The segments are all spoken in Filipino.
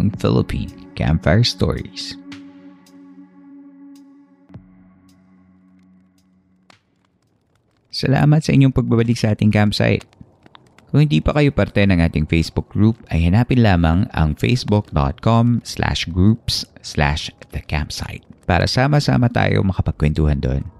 ang Philippine Campfire Stories. Salamat sa inyong pagbabalik sa ating campsite. Kung hindi pa kayo parte ng ating Facebook group, ay hanapin lamang ang facebook.com slash groups slash the campsite para sama-sama tayo makapagkwentuhan doon.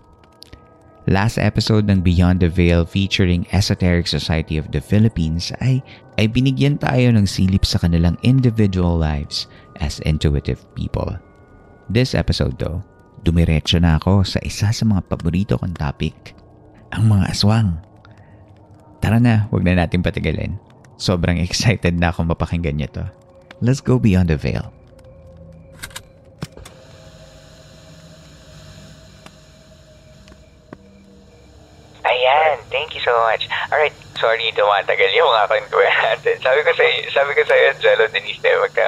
Last episode ng Beyond the Veil featuring Esoteric Society of the Philippines ay, ay binigyan tayo ng silip sa kanilang individual lives as intuitive people. This episode though, dumiretso na ako sa isa sa mga paborito kong topic, ang mga aswang. Tara na, wag na natin patigalin. Sobrang excited na akong mapakinggan niyo to. Let's go beyond the veil. Ayan, thank you so much. Alright, sorry tumatagal yung mga kwentuhan natin. Sabi ko sa sabi ko sa iyo, Jello Denise, eh, wag ka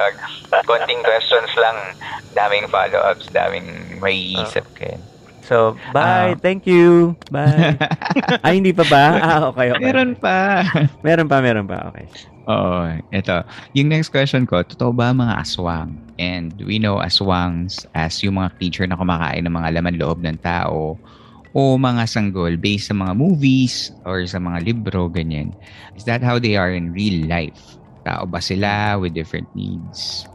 mag konting questions lang, daming follow-ups, daming maiisip uh. kayo. So, bye. Uh, Thank you. Bye. Ay, hindi pa ba? Ah, okay, okay. Meron pa. meron pa, meron pa. Okay. Oo. Ito. Yung next question ko, totoo ba mga aswang? And we know aswangs as yung mga creature na kumakain ng mga laman loob ng tao o mga sanggol based sa mga movies or sa mga libro, ganyan. Is that how they are in real life? Tao ba sila with different needs?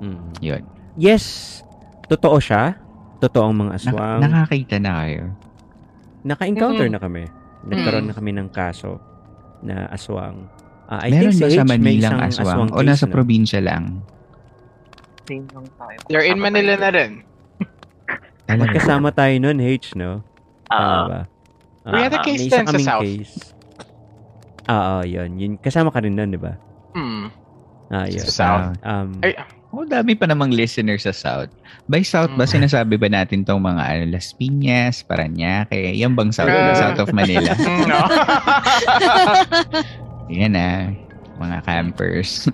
Mm. Yun. Yes. Totoo siya totoong mga aswang. Na- nakakita na kayo? Naka-encounter mm-hmm. na kami. Nagkaroon mm. na kami ng kaso na aswang. Uh, I Meron think si ba sa Manilang aswang? aswang o nasa no? probinsya lang? Same lang tayo. You're in Manila na rin. Magkasama tayo nun, H, no? Uh, ba? Uh, we had a case din sa South. Case. Oo, yun. yun. Kasama ka rin nun, di ba? Hmm. Ah, yun. Sa South. Um, Ay, Oh, dami pa namang listener sa South. By South ba, mm. sinasabi ba natin tong mga ano, Las Piñas, Paranaque? Yan bang South, uh, South of Manila? no. Yan ah. Mga campers.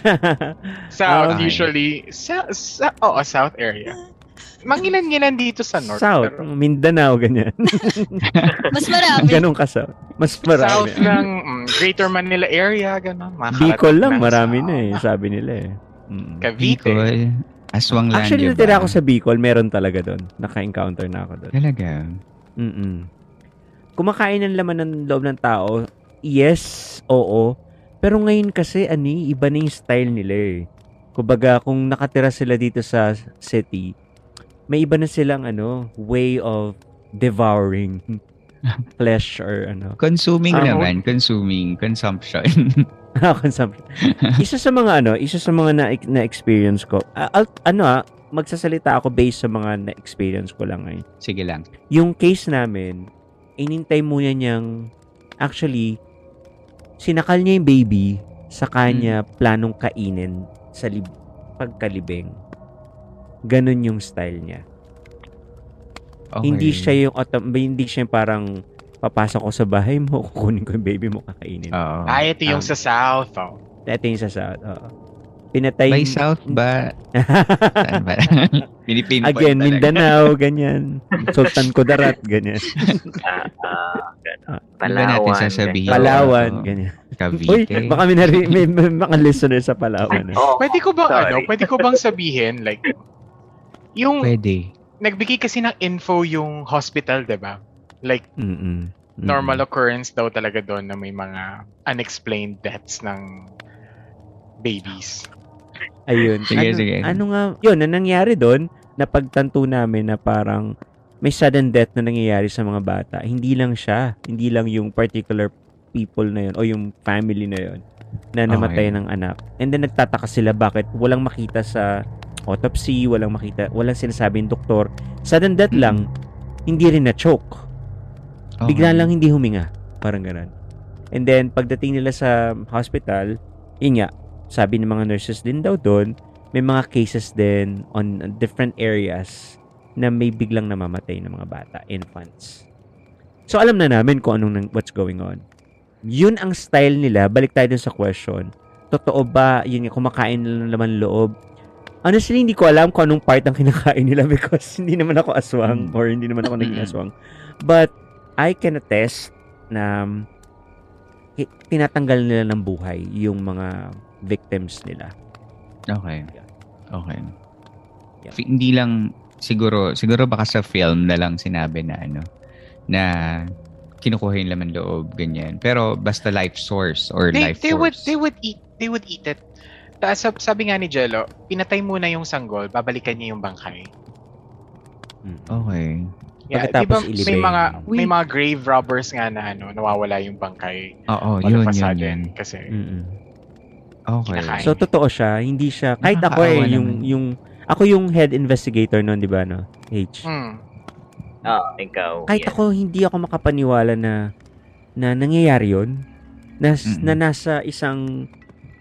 south, okay. usually. Sa, sa, oh, South area. Mangilan-ngilan dito sa North. South, pero... Mindanao, ganyan. Mas marami. Ganun ka South. Mas marami. South ng um, Greater Manila area, ganun. Bicol lang, marami na eh, sabi nila eh. Mm. Cavite. Bicol. Aswang Land Actually, natira ako sa Bicol. Meron talaga doon. Naka-encounter na ako doon. Talaga? Mm-mm. Kumakain ng laman ng loob ng tao, yes, oo. Pero ngayon kasi, ani, iba na yung style nila eh. Kumbaga, kung nakatira sila dito sa city, may iba na silang ano, way of devouring flesh or ano. Consuming um, naman, consuming, consumption. consumption. isa sa mga ano, isa sa mga na, na experience ko. Uh, ano ah, magsasalita ako based sa mga na experience ko lang ngayon. Sige lang. Yung case namin, inintay muna niyang actually sinakal niya yung baby sa kanya hmm. planong kainin sa lib- pagkalibing. Ganun yung style niya. Okay. Hindi siya yung autom- hindi siya yung parang papasok ko sa bahay mo, kukunin ko yung baby mo kakainin. Oo. Ah, ito yung um, sa South. Oh. Ito yung sa South. Oo. Pinatay. By South ba? Saan ba? Again. Mindanao, ganyan. Sultan Kudarat, ganyan. Ganun. Di ba natin Palawan. sasabihin? Palawan, Oo. ganyan. Uy, Cavite. baka may, nari- may, may mga listener sa Palawan. eh. Oh, Pwede ko bang Sorry. ano, pwede ko bang sabihin like yung Pwede. nagbigay kasi ng info yung hospital, 'di ba? Like Mm-mm. normal occurrence daw talaga doon na may mga unexplained deaths ng babies. Ayun. Sige, ano, sige. Ano nga, yun, na nangyari doon, napagtanto namin na parang may sudden death na nangyayari sa mga bata. Hindi lang siya. Hindi lang yung particular people na yun o yung family na yun na namatay Okay. ng anak. And then nagtataka sila bakit walang makita sa autopsy, walang makita, walang sinasabi ng doktor. Sudden death lang, hindi rin na-choke. Okay. Bigla lang hindi huminga. Parang ganun. And then, pagdating nila sa hospital, yun nga, sabi ng mga nurses din daw doon, may mga cases din on different areas na may biglang namamatay ng mga bata, infants. So, alam na namin kung anong what's going on. Yun ang style nila. Balik tayo dun sa question. Totoo ba, yun nga, kumakain nila ng laman loob? Honestly, hindi ko alam kung anong part ang kinakain nila because hindi naman ako aswang or hindi naman ako naging aswang. But, I can attest na um, tinatanggal nila ng buhay yung mga victims nila. Okay. Okay. Yeah. Fi- Hindi lang siguro siguro baka sa film na lang sinabi na ano na kinukuha yung laman loob ganyan. Pero basta life source or They, life they would force. they would eat they would eat it. Tapos sab- sabi nga ni Jello, pinatay muna yung sanggol, babalikan niya yung bangkay. Mm. Okay. Yeah, Pagkatapos di ba may mga may mga grave robbers nga na ano, nawawala yung bangkay Oo, yun, yun, yun. kasi Mm-mm. Okay. Kinakain. So totoo siya, hindi siya kahit ako eh yung naman. yung ako yung head investigator noon, 'di ba no? H. hmm, Ah, ikaw. Kahit yes. ako hindi ako makapaniwala na na nangyayari 'yon. Na, Mm-mm. na nasa isang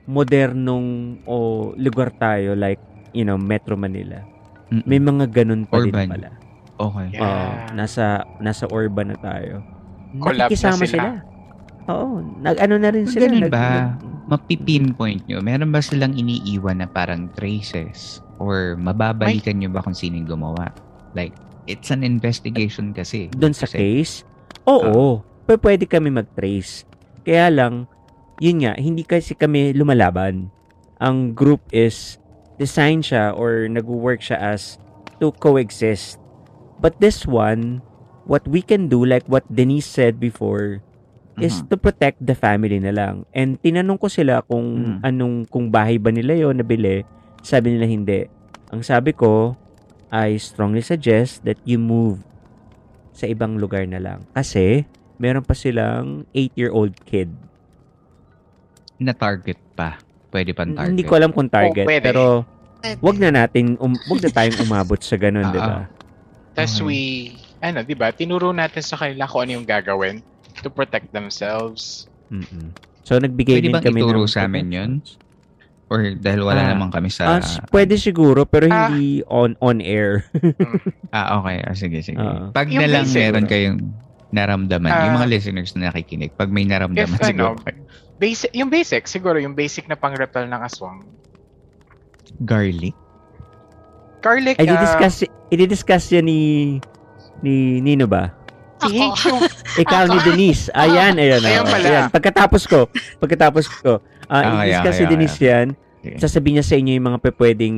modernong o lugar tayo like, you know, Metro Manila. Mm-mm. May mga ganun pa Urban. din pala. Okay. Yeah. Oo, nasa nasa urban na tayo. Collab na Nakikisama sila. sila. Oo, nag-ano na rin sila. ganun nag- ba? nag- Mapipinpoint nyo, meron ba silang iniiwan na parang traces? Or mababalikan nyo ba kung sino gumawa? Like, it's an investigation kasi. doon sa Kasi- case, oo, p- pwede kami mag-trace. Kaya lang, yun nga, hindi kasi kami lumalaban. Ang group is designed siya or nag-work siya as to coexist. But this one, what we can do, like what Denise said before, is Mhm. to protect the family na lang. And tinanong ko sila kung Mm. anong, kung bahay ba nila yon nabili. Sabi nila hindi. Ang sabi ko, I strongly suggest that you move sa ibang lugar na lang. Kasi, meron pa silang 8-year-old kid. Na-target pa. Pwede pang target. Hindi ko alam kung target, Oh, pwede. pero wag na natin, um, wag na tayong umabot sa ganun, Ah, di ba? Tapos Okay. we, ano, di ba, tinuro natin sa kanila kung ano yung gagawin to protect themselves. Mm-mm. So, nagbigay Pwede din kami ituro ng sa amin yun? Or dahil wala Ah. naman kami sa... Ah, pwede siguro, pero Ah. hindi on on air. Ah, okay. Ah, sige, sige. Oo. Pag Yung na lang meron kayong naramdaman, yung Ah. mga listeners na nakikinig, pag may If, naramdaman siguro, ano, basic, yung basic, siguro, yung basic na pang-repel ng aswang. garlic? Garlic, Ay, ah, i-discuss, i-discuss yan ni, ni Nino ba? si H yung, Ikaw ni Denise. Ayan, ayan. Ayun oh, pala. ayan. Pagkatapos ko, pagkatapos ko, ah, Ah, i-discuss yeah, si yeah, Denise yan. Sige. Sasabihin niya sa inyo yung mga pwedeng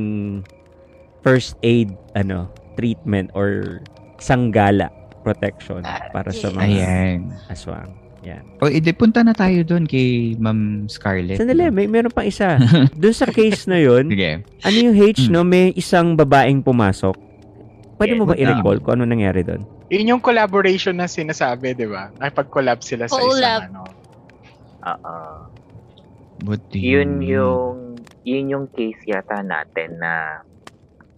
first aid, ano, treatment or sanggala protection para sa mga Ayan. aswang. Yan. O, edi punta na tayo doon kay Ma'am Scarlett. Sandali, may meron pang isa. Doon sa case na yun, Sige. ano yung H, Hmm. no? May isang babaeng pumasok. Pwede mo ba i-recall kung ano nangyari doon? yun yung collaboration na sinasabi, di ba? Nakipag-collab sila sa Collab. isang, ano. Oo. You Yun yung yun yung case yata natin na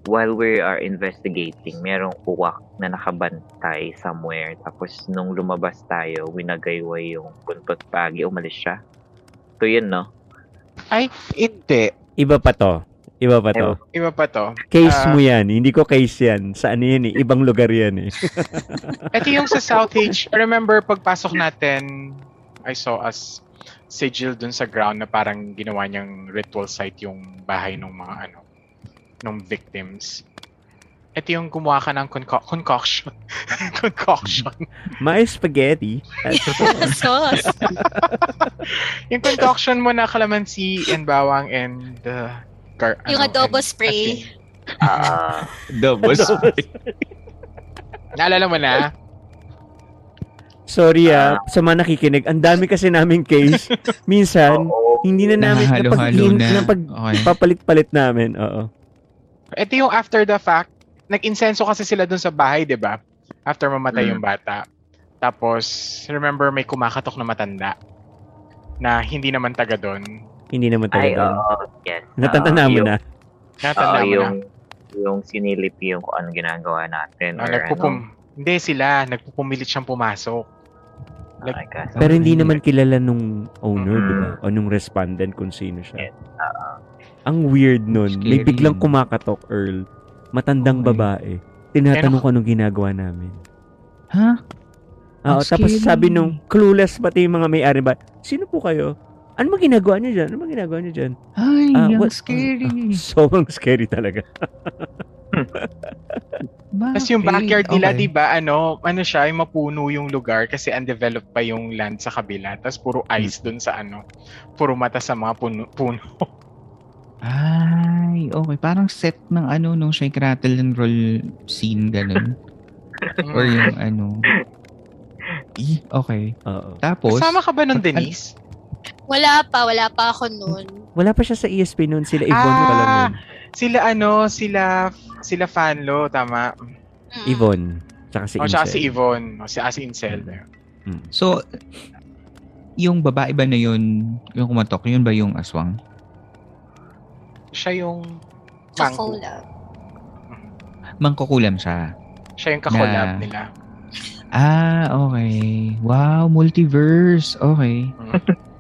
while we are investigating, merong uwak na nakabantay somewhere. Tapos nung lumabas tayo, winagayway yung buntot pagi, umalis siya. So yun, no? Ay, hindi. Iba pa to. Iba pa to. Iba pa to. Case Ah. mo yan. Hindi ko case yan. Sa ano yan eh. Ibang lugar yan eh. Ito yung sa South. I remember pagpasok natin, I saw us. sigil dun sa ground na parang ginawa niyang ritual site yung bahay ng mga ano, ng victims. Ito yung gumawa ka ng conco- concoction. concoction. My spaghetti. Sauce. yung concoction mo na kalamansi and bawang and uh, gar- Yung ano, adobo and spray. Ah, Doubles. Naalala mo na? Sorry ah, sa mga nakikinig. Ang dami kasi naming case. Minsan, oo. hindi na namin Nahahalo-halo na. napag Okay. namin. Oo. Ito yung after the fact. Nag-insenso kasi sila dun sa bahay, di ba? After mamatay Mm. yung bata. Tapos, remember may kumakatok na matanda na hindi naman taga doon. Hindi naman Ay, talaga. oo. Yes. Natatanda Ah, mo yung- na. Natanda Oo, mo yung, na. yung sinilip yung kung ano ginagawa natin. Ah, or nagpupum... ano. Hindi sila. Nagpupumilit siyang pumasok. Oh my gosh. Pero hindi naman kilala nung owner, Mhm. di ba? O nung respondent kung sino siya. Yes, oo. Ang weird nun. May Scary. biglang kumakatok, Earl. Matandang Okay. babae. Tinatanong ko anong ginagawa namin. Ha? Oo, Ang tapos scary. sabi nung clueless pati yung mga may-ari ba, sino po kayo? Ano ba ginagawa niyo dyan? Ano ba ginagawa niyo dyan? Ay, Ah, ang what- scary. Ah, sobrang scary talaga. Tapos yung backyard nila, Okay. di ba, ano, ano siya, yung mapuno yung lugar kasi undeveloped pa yung land sa kabila. Tapos puro ice dun sa ano, puro mata sa mga puno. puno. Ay, okay. Parang set ng ano, nung shake, rattle, and roll scene, ganun. Or yung ano. Eh, okay. Oo. Tapos, Kasama ka ba nun, Pag- Denise? Wala pa, wala pa ako noon. Wala pa siya sa ESP noon. Sila Yvonne Ah, pa lang nun. Sila ano, sila sila Fanlo, tama. Mm. Yvonne. Tsaka si o tsaka Incel. si Yvonne, o si Asi Incel. Mm. so, yung babae ba na yun, yung kumatok, yun ba yung aswang? Siya yung mangko. Chocola. Mangkukulam siya. Siya yung kakolab Na- nila. Ah, okay. Wow, multiverse. Okay.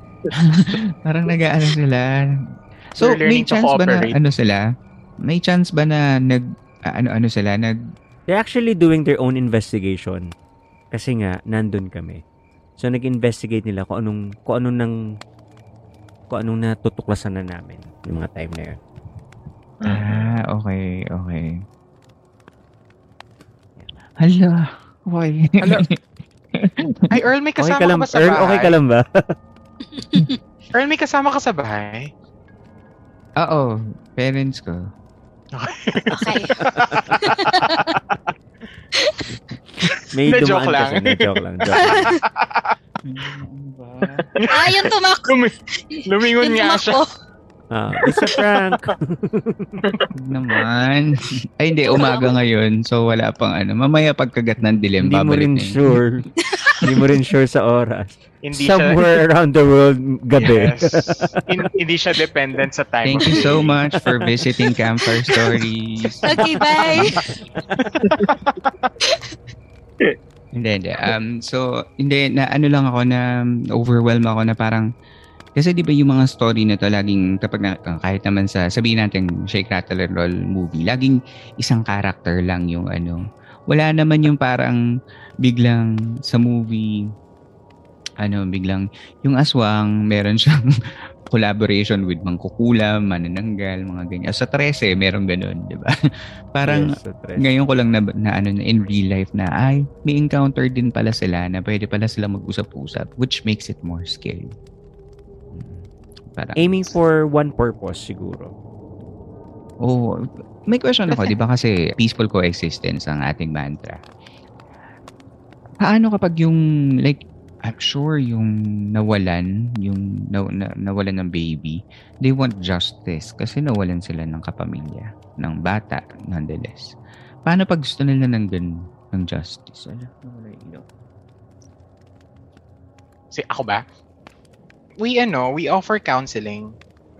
Parang nag-ano sila. So, may chance ba na ano sila? May chance ba na nag ano-ano sila nag They're actually doing their own investigation. Kasi nga, nandun kami. So, nag-investigate nila kung anong, kung anong nang, kung anong natutuklasan na namin yung mga time na yun. Ah, okay, okay. Hala. Okay. Hala. Ay, Earl, may Okay kasama ka lang, ka ba sa Earl, bahay? okay ka lang ba? Earl, may kasama ka sa bahay? Oo, parents ko. Okay. May Na dumaan joke lang. kasi. Na joke lang. Joke lang. ah, yung tumakbo. Lumi- lumingon Yung nga siya. Ah, it's a prank. Naman. Ay, hindi. Umaga ngayon. So, wala pang ano. Mamaya pagkagat ng dilim, Hindi mo rin na yun. sure. Hindi mo rin sure sa oras. Hindi siya, Somewhere around the world, gabi. Yes. Hin- hindi siya dependent sa time. Thank you so much for visiting Campfire Stories. Okay, bye. Hindi, hindi. Um, so, hindi, na ano lang ako na overwhelm ako na parang, kasi di ba yung mga story na to, laging, kapag na, kahit naman sa, sabihin natin, Shake, Rattle, and Roll movie, laging isang character lang yung ano. Wala naman yung parang biglang sa movie, ano, biglang, yung aswang, meron siyang collaboration with Mangkukulam, Manananggal, mga ganyan. Sa 13, meron ganun, di ba? parang, Yes, ngayon ko lang na, na ano na in real life na ay may encounter din pala sila na pwede pala sila mag-usap-usap which makes it more scary. Parang, Aiming for one purpose siguro. Oh, may question ako, 'di ba kasi peaceful coexistence ang ating mantra. Paano kapag yung like I'm sure yung nawalan, yung na, na- nawalan ng baby, they want justice kasi nawalan sila ng kapamilya, ng bata nonetheless. Paano pag gusto nila ng ganun, ng justice? Ala, nawala yung ilaw. Si ako ba? We ano, we offer counseling.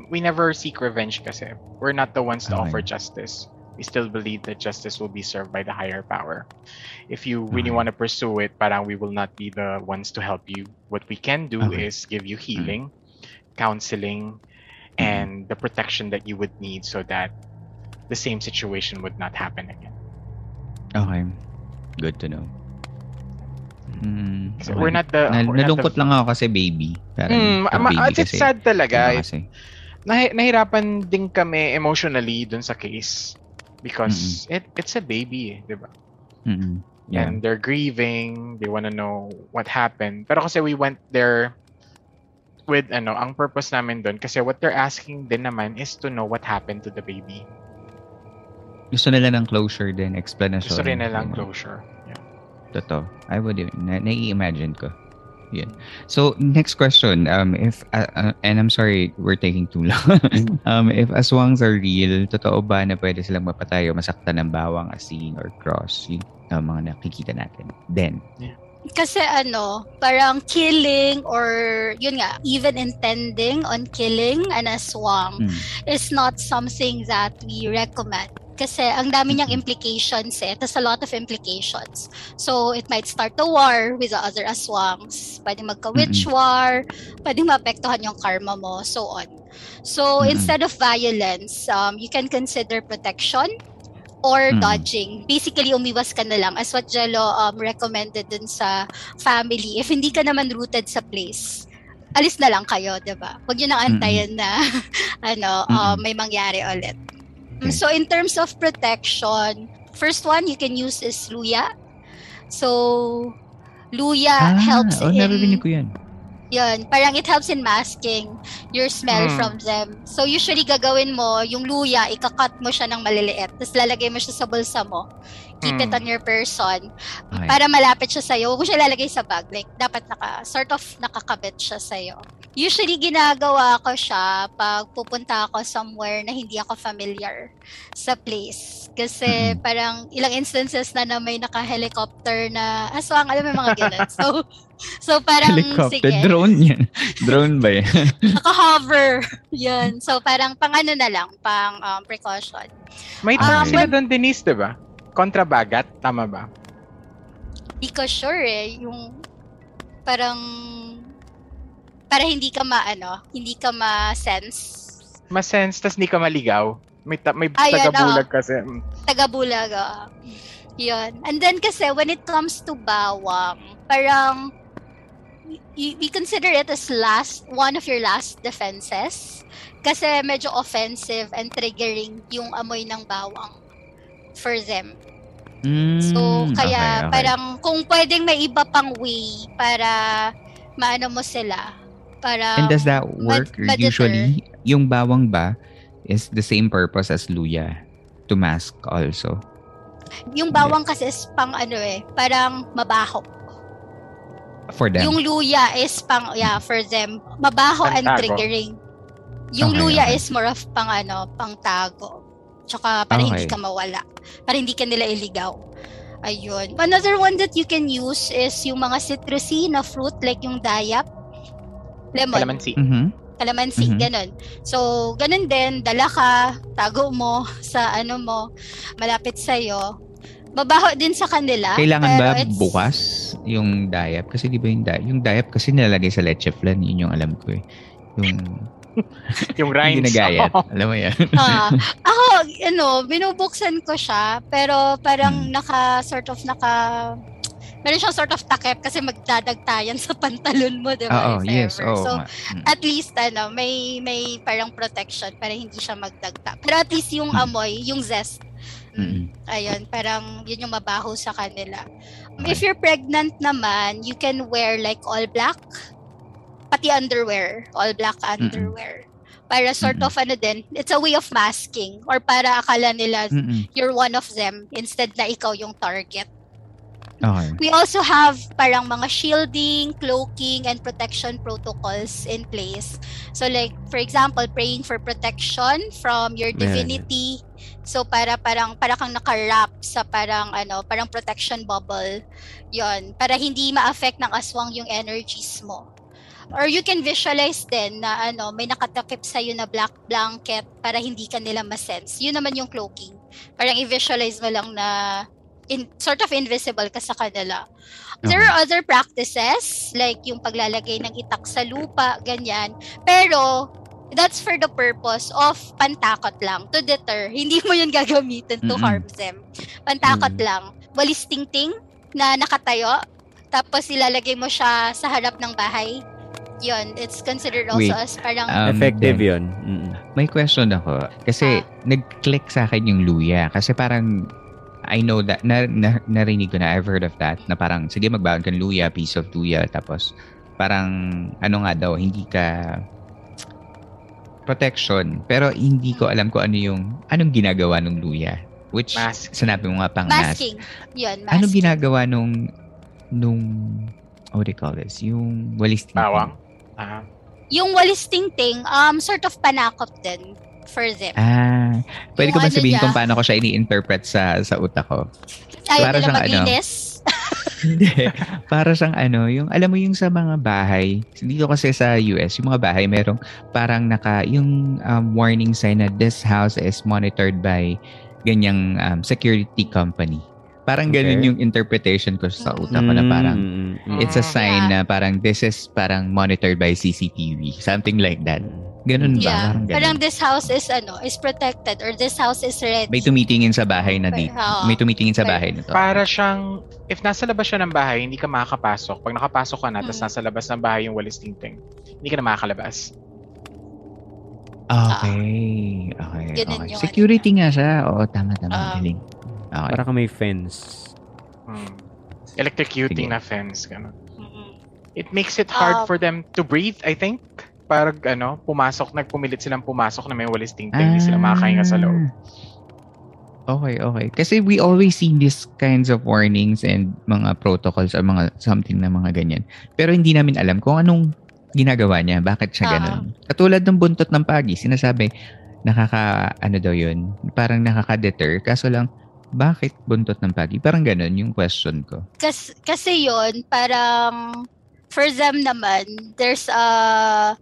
We never seek revenge kasi. We're not the ones to Okay. offer justice. We still believe that justice will be served by the higher power. If you really Okay. want to pursue it, parang we will not be the ones to help you. What we can do Okay. is give you healing, counseling, mm-hmm. and the protection that you would need so that the same situation would not happen again. Okay. Good to know. Mm, Kasi we're not the... Na, we're not nalungkot the, lang ako kasi baby. Parang, Mm, ma- baby it's kasi, sad talaga. iba kasi. Nahi- nahirapan din kami emotionally dun sa case. Because it it's a baby, eh, di ba? Mm-mm. Yeah. And they're grieving, they wanna know what happened. Pero kasi we went there with ano, ang purpose namin doon kasi what they're asking din naman is to know what happened to the baby. Gusto nila ng closure din, explanation. Gusto rin nilang Ganun. closure. Yeah. Totoo. I would, na, nai-imagine ko. Yun. So, next question. Um, if, uh, uh, and I'm sorry, we're taking too long. um, if aswangs are real, totoo ba na pwede silang mapatay o masaktan ng bawang, asin, or cross? Yung uh, mga nakikita natin. Then, Kasi ano, parang killing or yun nga, even intending on killing an aswang mm, is not something that we recommend. Kasi ang dami niyang implications eh. There's a lot of implications. So, it might start a war with the other aswangs. Pwedeng magka-witch war. Pwedeng maapektuhan yung karma mo. So on. So, Mm-mm. instead of violence, um, you can consider protection or Mm. dodging. Basically, umiwas ka na lang as what Jello um, recommended dun sa family. If hindi ka naman rooted sa place, alis na lang kayo, 'di ba? Huwag niyo nang antayin na ano, uh, Mm-mm. may mangyari ulit. Okay. So in terms of protection, first one you can use is luya. So luya helps oh, narinig in ko yan. yun, parang it helps in masking your smell Mm. from them. So usually gagawin mo, yung luya, ikakat mo siya ng maliliit. Tapos lalagay mo siya sa bulsa mo. Keep it Mm. on your person. Okay. Para malapit siya sa'yo. Huwag mo siya lalagay sa bag. Like, dapat naka, sort of nakakabit siya sa'yo. Usually, ginagawa ko siya pag pupunta ako somewhere na hindi ako familiar sa place. Kasi Mhm. parang ilang instances na na may naka-helicopter na aswang, alam mo yung mga ganun. So, so parang, Helicopter. sige, Drone yan. Drone ba yan? naka-hover. Yun. So, parang pang ano na lang, pang um, precaution. May term sila when- doon, Denise, di ba? Kontrabagat, tama ba? Di ko sure eh, yung parang para hindi ka maano, hindi ka ma-sense. Masense, tas di ka maligaw. May, ta- may Ah, yan, tagabulag kasi. Mm. Tagabulag. ah. Yun. And then kasi when it comes to bawang, parang y- we consider it as last one of your last defenses kasi medyo offensive and triggering yung amoy ng bawang for them. So, Mm, kaya okay, okay. parang kung pwedeng may iba pang way para maano mo sila. Para And does that work mad- usually? Yung bawang ba is the same purpose as luya to mask also? yung bawang kasi is pang ano eh, parang mabaho. For them? Yung luya is pang, yeah, for them, mabaho and Pantago. triggering. Yung Okay, luya okay. is more of pang ano, pang tago. Tsaka para hindi Okay. ka mawala. Para hindi ka nila iligaw. Ayun. Another one that you can use is yung mga citrusy na fruit like yung dayap, lemon, Calamansi. Mhm. calamansi, Mhm. ganun. So, ganun din, dala ka, tago mo sa ano mo, malapit sa'yo. Mabaho din sa kanila. Kailangan ba it's- bukas yung diap? Kasi di ba yung diap? Yung diap kasi nilalagay sa leche flan. Yun yung alam ko eh. Yung Yung hindi rinds. nagayat. alam mo yan? Ah, ako, ano, binubuksan ko siya, pero parang Hmm. naka, sort of naka, meron siyang sort of takip kasi magdadagtayan sa pantalon mo, di ba? If yes. Oo. so. Mm. at least, ano, may, may parang protection para hindi siya magdagta. Pero at least yung Hmm. amoy, yung zest, mm, Mm-mm. ayun, parang yun yung mabaho sa kanila. Okay. If you're pregnant naman, you can wear like all black, pati underwear, all black underwear. Para sort Mm-mm. of ano din, it's a way of masking or para akala nila Mm-mm. you're one of them instead na ikaw yung target. Okay. We also have parang mga shielding, cloaking, and protection protocols in place. So like, for example, praying for protection from your divinity. So para parang para kang naka-wrap sa parang ano, parang protection bubble. 'Yon, para hindi ma-affect ng aswang yung energies mo. Or you can visualize din na ano, may nakatakip sa na black blanket para hindi ka nila ma-sense. Yun naman yung cloaking. Parang i-visualize mo lang na in, sort of invisible ka sa kanila. There are other practices like yung paglalagay ng itak sa lupa, ganyan. Pero that's for the purpose of pantakot lang to deter. Hindi mo yun gagamitin to Mm-mm. harm them. Pantakot Mm. lang. Walis tingting na nakatayo tapos ilalagay mo siya sa harap ng bahay. Yun, it's considered also Wait, as parang Um, Effective then, yun. Mm-mm. May question ako. Kasi Ah. nag-click sa akin yung luya. Kasi parang, I know that, na, na, narinig ko na, I've heard of that, na parang, sige magbaon ka ng luya, piece of luya, tapos parang, ano nga daw, hindi ka protection. Pero hindi ko alam kung ano yung, anong ginagawa ng luya. Which, Mask. sinabi mo nga pang mask. masking. Yun, masking. Anong ginagawa nung, nung, what do you call this? Yung walis tingting? Bawang. Ah. Yung walis tingting, um, sort of panakot din for them. Ah, pwede ko Yung ba ano sabihin niya? kung paano ko siya ini-interpret sa sa utak ko? Ayaw para siyang ano. Hindi. Para siyang ano, yung alam mo yung sa mga bahay, dito kasi sa US, yung mga bahay merong parang naka yung um, warning sign na this house is monitored by ganyang um, security company. Parang ganun Okay. yung interpretation ko sa utak ko na parang Mm, mm, mm. it's a Mm. sign Yeah. na parang this is parang monitored by CCTV. Something like that. Ganun ba? Yeah. Parang ganun. Parang this house is ano, is protected or this house is ready. May tumitingin sa bahay na di. Oo. May tumitingin sa bahay na to. Para siyang, if nasa labas siya ng bahay, hindi ka makakapasok. Pag nakapasok ka na, tapos Mm. nasa labas ng bahay yung walis tingting, hindi ka na makakalabas. Okay. Okay. Ganun okay. yung Security nga siya. Oo, tama, tama. Ah. Galing. Okay. Para ka may fence. Hmm. Electrocuting Sige. na fence. Ganun. It makes it hard Ah. for them to breathe, I think. Parang ano, pumasok, nagpumilit silang pumasok na may walis tingting, hindi sila makakahinga sa loob. Ah. Okay, okay. Kasi we always see these kinds of warnings and mga protocols or mga something na mga ganyan. Pero hindi namin alam kung anong ginagawa niya, bakit siya Ah. ganun. Katulad ng buntot ng pagi, sinasabi, nakaka, ano daw yun, parang nakaka-deter. Kaso lang, bakit buntot ng pagi? Parang ganun yung question ko. Kasi, kasi yon parang for them naman, there's a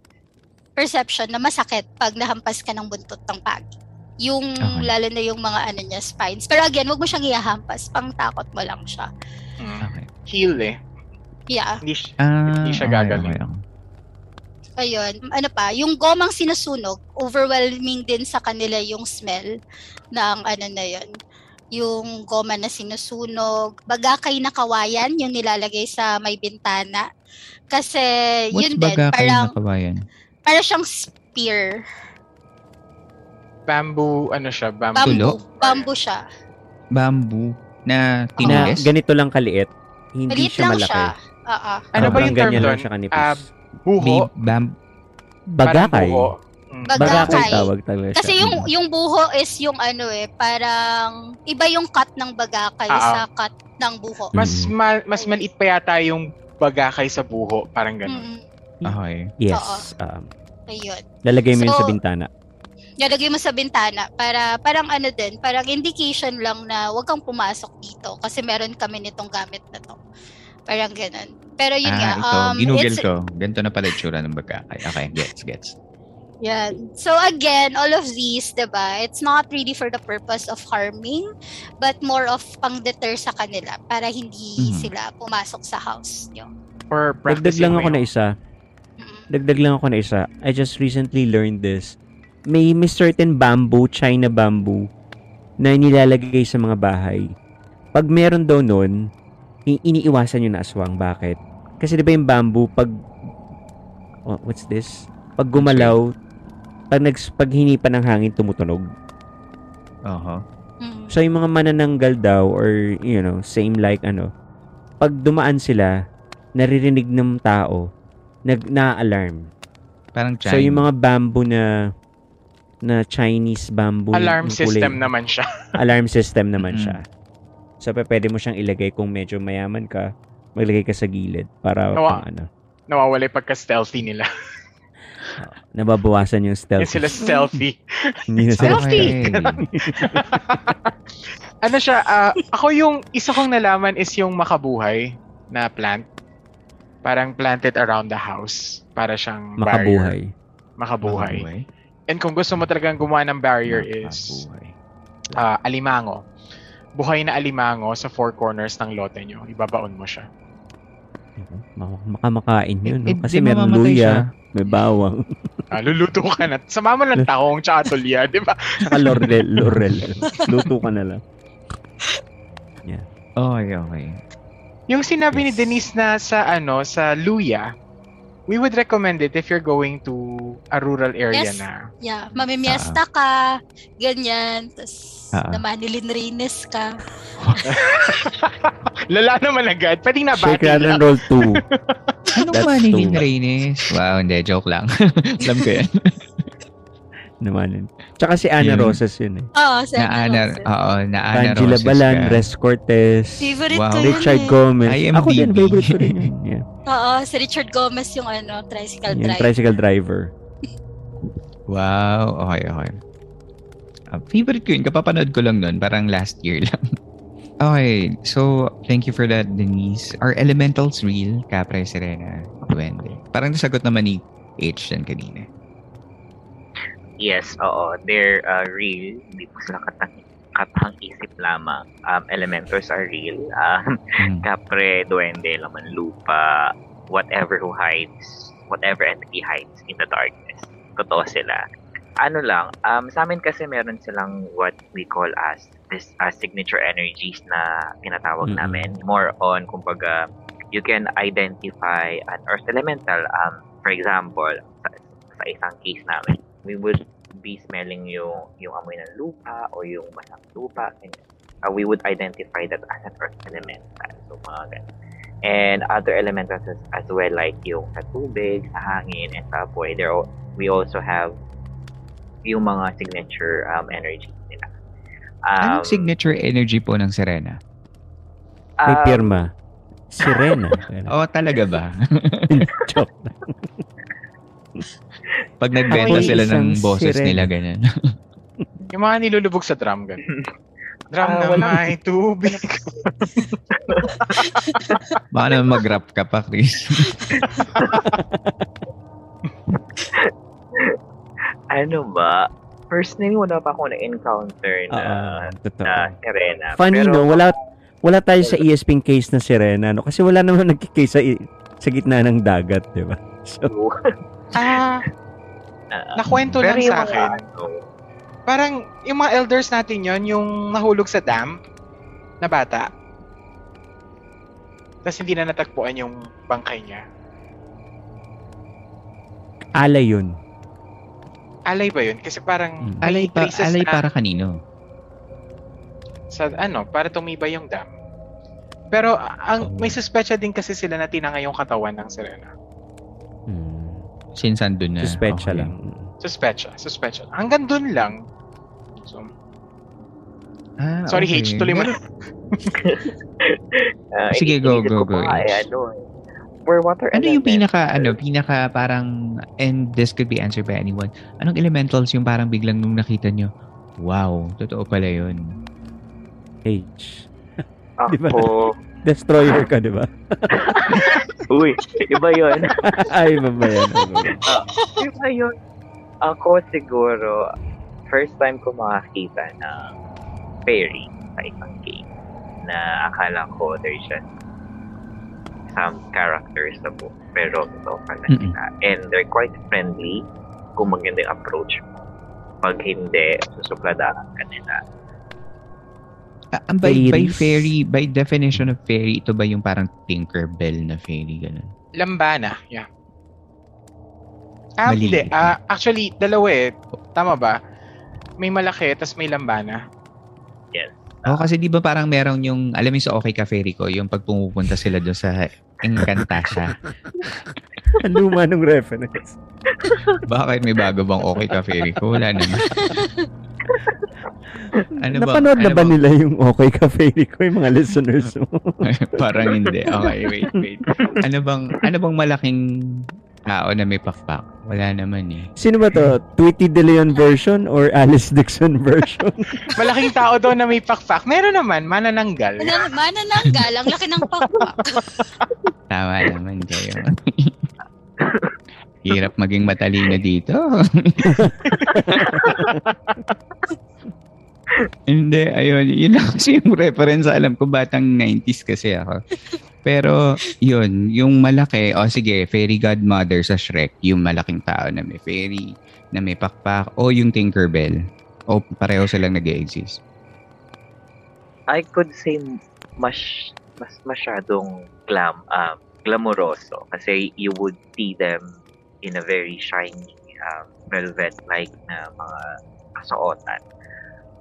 perception na masakit pag nahampas ka ng buntot ng pagi. Yung Okay. lalo na yung mga ano niya spines. Pero again, wag mo siyang ihahampas, pang takot mo lang siya. Hmm. Okay. Heal eh. Yeah. Hindi, siya- Ah, Hindi siya okay, gagaling. okay, okay. Ayun, ano pa, yung gomang sinusunog, overwhelming din sa kanila yung smell ng ano na yun. Yung goma na sinusunog, bagakay na kawayan, yung nilalagay sa may bintana. Kasi What's yun din, parang, na kabayan? Parang siyang spear. bamboo, ano siya, bamboo. Bamboo. Bamboo siya. Bamboo na Na tinulis? ganito lang kaliit. Hindi Maliit siya lang malaki. siya. Oo. Ano ba yung term doon? siya kanipis. Ah, May buho. bam- Bagakay. buho. Mm. Bag- Bagakay Bagakay. tawag talaga siya. Kasi yung yung buho is yung ano eh, parang iba yung cut ng bagakay Ah, ah. sa cut ng buho. Mas Mm. ma- mas maliit pa yata yung bagakay sa buho. Parang ganun. Mm, Okay. Yes. Um, ayun. lalagay mo yun So, sa bintana. Nilagay mo sa bintana para parang ano din, parang indication lang na huwag kang pumasok dito kasi meron kami nitong gamit na to. Parang ganun. Pero yun nga, ah, ito. um, Ginugol it's, ko. Ganito na pala itsura ng bagakay. Okay, gets, gets. yan. So again, all of these, 'di ba? It's not really for the purpose of harming, but more of pang-deter sa kanila para hindi Mhm. sila pumasok sa house nyo. Or Dagdag practicing lang ako na yung- isa. Dagdag lang ako na isa. I just recently learned this. May, may certain bamboo, China bamboo, na nilalagay sa mga bahay. Pag meron daw nun, iniiwasan yung na aswang. Bakit? Kasi di ba yung bamboo, pag... Oh, what's this? Pag gumalaw, pag, nags, pag hinipan ng hangin, tumutunog. Oho. Mm. So, yung mga manananggal daw, or, you know, same like, ano, pag dumaan sila, naririnig ng tao, nag, na-alarm. Parang So, yung mga bamboo na na Chinese bamboo. Alarm yung kulay- system naman siya. Alarm system naman siya. So, pa- pwede mo siyang ilagay kung medyo mayaman ka, maglagay ka sa gilid para Nawa- pang ano, Nawawala yung pagka-stealthy nila. nababawasan yung stealth. Yung sila stealthy. Hindi na sila Stealthy! Ano siya, ah, ako yung isa kong nalaman is yung makabuhay na plant. Parang planted around the house. Para siyang barrier. makabuhay. Makabuhay. Makabuhay. And kung gusto mo talagang gumawa ng barrier is Makabuhay. ah, alimango. Buhay na alimango sa four corners ng lote nyo. Ibabaon mo siya. Ma- Makamakain yun. Eh, No? Kasi di may luya, may bawang, Ah, luluto ka na. Sama mo ng tahong tsaka tulya, di ba? saka laurel. laurel. Luto ka na lang. Okay, okay. Yung sinabi ni. Denise na sa ano, sa Luya, we would recommend it if you're going to a rural area Yes. na. Yeah, mamimiesta ka, ganyan, tapos Ah. namanilin Reynes ka. Lala naman agad. Pwedeng nabati Shake, lang. and roll 2. Anong That's Manilin too- Reynes? Wow, hindi. Joke lang. Alam ko yan. Naman. Tsaka si Ana Yun. Rosas yun eh. Oo, sa na Ana, oo, na Ana Angela Roses Balan, ka. Res Cortez, Favorite Wow. ko yun Richard eh. Gomez. IMDb. Ako din, favorite ko rin yun. Yeah. Oo, si Richard Gomez yung ano, tricycle Yung driver. tricycle driver. Wow, okay, okay. Ah, favorite ko yun. Kapapanood ko lang nun. Parang last year lang. okay, so thank you for that, Denise. Are elementals real? Capra, Serena, Duende. Parang nasagot naman ni H yan kanina. Yes, oo. They're uh, real. Hindi po sila katang, katang isip lamang. Um, elementals are real. Um, Mm. kapre, duwende, laman lupa, whatever who hides, whatever entity hides in the darkness. Totoo sila. Ano lang, um, sa amin kasi meron silang what we call as this uh, signature energies na tinatawag Mm-mm. namin. More on, kumbaga, you can identify an earth elemental. Um, for example, sa, sa isang case namin, we would be smelling yung, yung amoy ng lupa o yung basang lupa. And, uh, we would identify that as an earth elemental. So, mga ganun. And other elementals as, as well, like yung sa tubig, sa hangin, and sa apoy. There, we also have yung mga signature um, energies nila. Um, Anong signature energy po ng Serena? May um, pirma. Sirena. Oh, talaga ba? Joke. Pag nagbenta sila ng boses sirena. nila, ganyan. Yung mga nilulubog sa drum, ganun. Drum Ah, na wala. may tubig. Baka naman mag-rap ka pa, Chris. ano ba? Personally, wala pa ako na-encounter na, totoo. na Serena. Funny Pero, no, wala wala tayo sa ESPN case na Sirena no kasi wala naman nagki-case sa sa gitna ng dagat, 'di ba? So, ah, ah, nakwento lang sa akin. ano, Parang yung mga elders natin yon yung nahulog sa dam na bata. Tapos hindi na natagpuan yung bangkay niya. alay 'yun. Alay ba yun? Kasi parang Mm. may Alay, pa, alay na para kanino? sa ano, para tumibay yung dam. Pero ang Oh. may suspecha din kasi sila na tinangay yung katawan ng Serena. Hmm. Since andun na. Suspecha okay. lang. Suspecha, suspecha. Hanggang dun lang. So, Ah, sorry okay. H, tuloy mo. Meron- ah, Sige, go, go, go, eh, H. ano, for water Ano yung elements, pinaka, ano, pinaka parang, and this could be answered by anyone, anong elementals yung parang biglang nung nakita nyo, wow, totoo pala yun. H. Ako? Destroyer ka, 'di ba? uy, iba yun. Ay, baba yan. Iba ba yan? iba yun. Ako siguro, first time ko makakita ng fairy sa isang game na akala ko there's just some characters sa book pero totoo pala sila. And they're quite friendly kung maganda yung approach mo. Pag hindi, susupladahan ka nila. Ang by, by fairy, by definition of fairy, ito ba yung parang Tinkerbell na fairy, ganun? Lambana, yeah. Ah, Mali. hindi. Ah, actually, dalawa eh. Tama ba? May malaki, tas may lambana. Oo, kasi di ba parang meron yung, alam mo yung sa Okay Ka Fairy ko, yung pag pumupunta sila doon sa Encantasia. Ang luma nung reference. Bakit may bago bang Okay Ka Fairy? Wala naman. ano ba? Napanood na ano ba bang- nila yung Okay Cafe ko yung mga listeners mo? Parang hindi. Okay, wait, wait. Ano bang, ano bang malaking tao na may pakpak? Wala naman eh. Sino ba to? Tweety De Leon version or Alice Dixon version? Malaking tao daw na may pakpak. Meron naman, manananggal. Mana, mana ng galang, laki ng pakpak. Tama naman kayo. Hirap maging matalino dito. Hindi, ayun. Yun lang kasi yung reference. Alam ko, batang 90s kasi ako. Pero, yun. Yung malaki, o oh, sige, fairy godmother sa Shrek. Yung malaking tao na may fairy, na may pakpak, o yung Tinkerbell. O pareho silang nag exist I could say mas mas masyadong glam, um, glamoroso kasi you would see them in a very shiny um, velvet-like na mga kasuotan.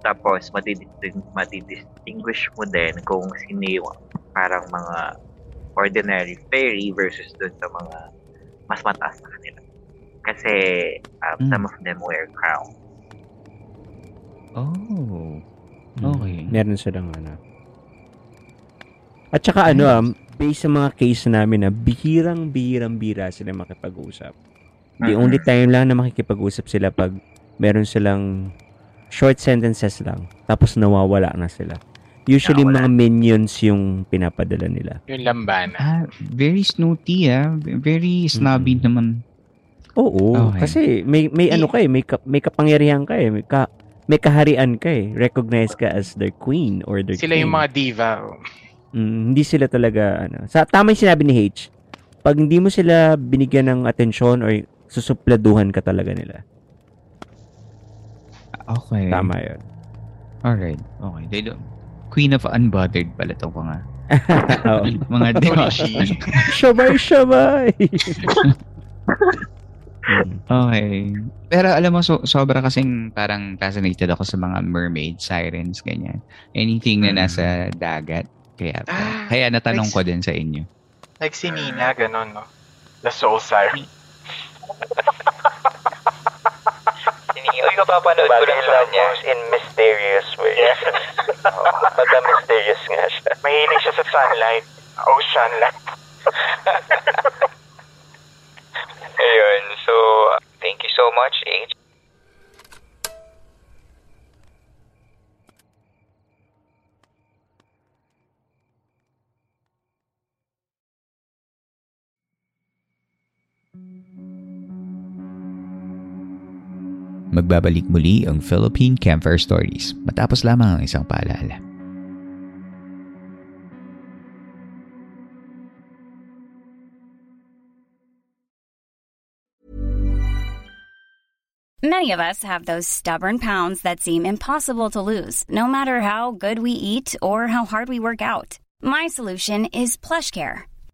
Tapos, matidisting, matidistinguish mo din kung sino yung parang mga ordinary fairy versus dun sa mga mas mataas na kanila. Kasi um, Mm. some of them wear crown. Oh. Mm. Okay. Meron silang ano. At saka ano, um, based sa mga case namin na bihirang-bihirang-bira sila makipag-usap. The only time lang na makikipag-usap sila pag meron silang short sentences lang. Tapos nawawala na sila. Usually Nawawala. mga minions yung pinapadala nila. Yung lambana. Ah, very snooty ah. Very snobby Mm. naman. Oo, Okay. kasi may may ano ka eh, may ka, may kapangyarihan ka eh, may ka may kaharian ka eh. Recognize ka as their queen or their Sila king. yung mga diva. Mm, hindi sila talaga ano. Sa tama yung sinabi ni H. Pag hindi mo sila binigyan ng atensyon or susupladuhan ka talaga nila. Okay. Tama 'yon. Alright. Okay. They don't... Queen of Unbothered pala itong mga Oo. mga? Torishi. Shabay, shabay. Mm. Okay. Pero alam mo, so, sobra kasing parang fascinated ako sa mga mermaid, sirens, ganyan. Anything na Mm. nasa dagat. Kaya, Ah, kaya natanong like- ko din sa inyo. like si Nina, ganun, no? The soul siren. Uy, kapapanood ko lang sa kanya. in mysterious ways. Oo, Pagka mysterious nga siya. Mahilig siya sa sunlight. Ocean light. Ayun, so, thank you so much, H. Magbabalik muli ang Philippine Campfire Stories matapos lamang ang isang paalala. Many of us have those stubborn pounds that seem impossible to lose, no matter how good we eat or how hard we work out. My solution is PlushCare.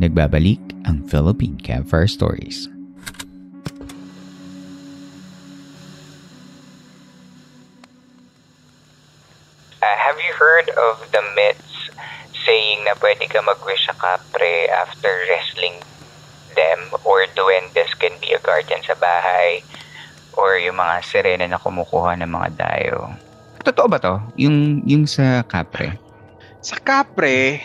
Nagbabalik ang Philippine Campfire Stories. Uh, have you heard of the myths saying na pwede ka mag-wish sa kapre after wrestling them or duendes can be a guardian sa bahay or yung mga sirena na kumukuha ng mga dayo? Totoo ba to? Yung, yung sa Capre? Sa Capre,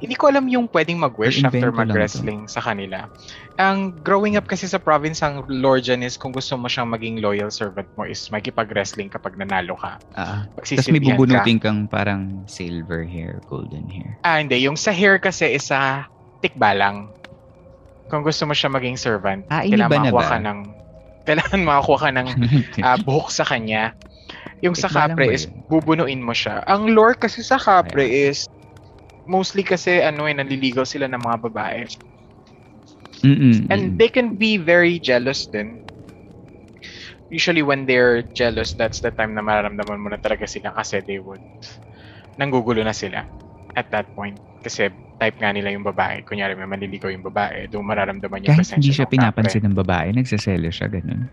hindi ko alam yung pwedeng mag-wish after lang mag-wrestling sa kanila. Ang growing up kasi sa province, ang lore dyan is kung gusto mo siyang maging loyal servant mo is makipag-wrestling kapag nanalo ka. Ah. Tapos may Pagsisilbihan ka. bubunutin kang parang silver hair, golden hair. Ah, hindi. Yung sa hair kasi is sa tikbalang. Kung gusto mo siya maging servant, Ah, kailangan makakuha ka ng kailangan makakuha ka ng ah, buhok sa kanya. Yung sa kapre is bubunuin mo siya. Ang lore kasi sa kapre is mostly kasi ano eh, nanliligaw sila ng mga babae. Mm-mm, And they can be very jealous din. Usually when they're jealous, that's the time na mararamdaman mo na talaga sila kasi they would nanggugulo na sila at that point. Kasi type nga nila yung babae. Kunyari may manliligaw yung babae, doon mararamdaman yung Kahit hindi siya ng pinapansin ng babae, nagsaselo siya, ganun.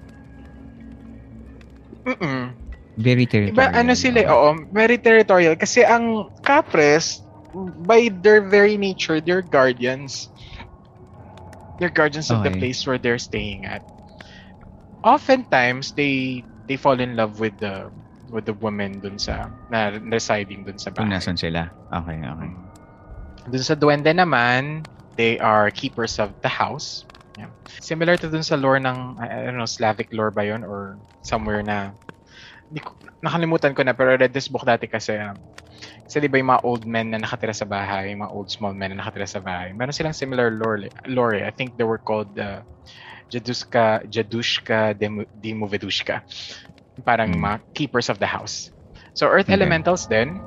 Mm-mm. Very territorial. Iba, ano sila, oo, very territorial. Kasi ang Capres, by their very nature, they're guardians. They're guardians of the Okay. place where they're staying at. Oftentimes, they they fall in love with the with the woman dun sa na residing dun sa Kung bahay. nasan sila. Okay, okay. Dun sa duwende naman, they are keepers of the house. Yeah. Similar to dun sa lore ng, I, don't know, Slavic lore ba yun? Or somewhere na, di ko, nakalimutan ko na, pero I read this book dati kasi, um, kasi di ba yung mga old men na nakatira sa bahay, yung mga old small men na nakatira sa bahay, meron silang similar lore. lore. I think they were called uh, Jadushka, Jadushka Demovedushka. Parang Hmm. mga keepers of the house. So earth Okay. elementals then,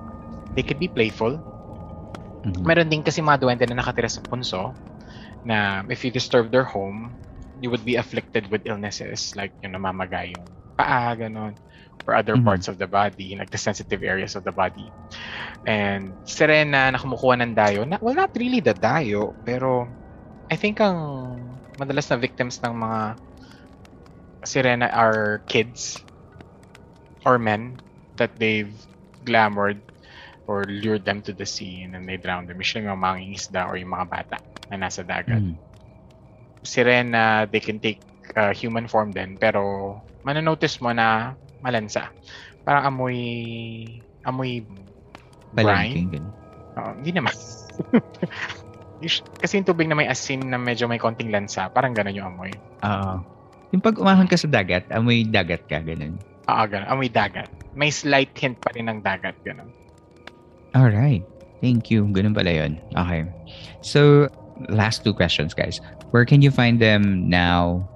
they could be playful, Mhm. Meron din kasi mga duwende na nakatira sa punso na if you disturb their home, you would be afflicted with illnesses like yung namamagay yung paa, ganun, or other Mhm. parts of the body, like the sensitive areas of the body. And sirena na kumukuha ng dayo, na, well, not really the dayo, pero I think ang madalas na victims ng mga sirena are kids or men that they've glamored or lured them to the sea and then they drown them. Usually yung mga mangingisda or yung mga bata na nasa dagat. Mhm. Sirena, they can take uh, human form din pero mananotice mo na malansa. Parang amoy amoy brine. Palengking, ganun. Oo, hindi naman. Kasi yung tubig na may asin na medyo may konting lansa, parang gano'n yung amoy. Oo. Yung pag umahon ka sa dagat, amoy dagat ka, ganun. Oo, gano'n. Amoy dagat. May slight hint pa rin ng dagat, gano'n. Alright. Thank you. Ganun pala yun. Okay. So, last two questions, guys. Where can you find them now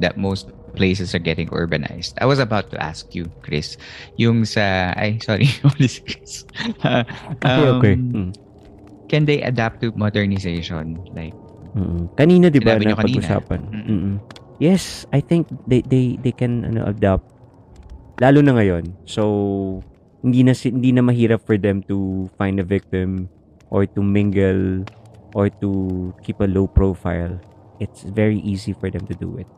that most places are getting urbanized? I was about to ask you, Chris. Yung sa... Ay, sorry. Wala si Chris. Okay, okay. Um, Mm. Can they adapt to modernization? Like, Mm. Kanina 'di ba na pag-usapan? Mm. Mm-mm. Yes, I think they they they can ano adapt lalo na ngayon. So hindi na hindi na mahirap for them to find a victim or to mingle or to keep a low profile. It's very easy for them to do it.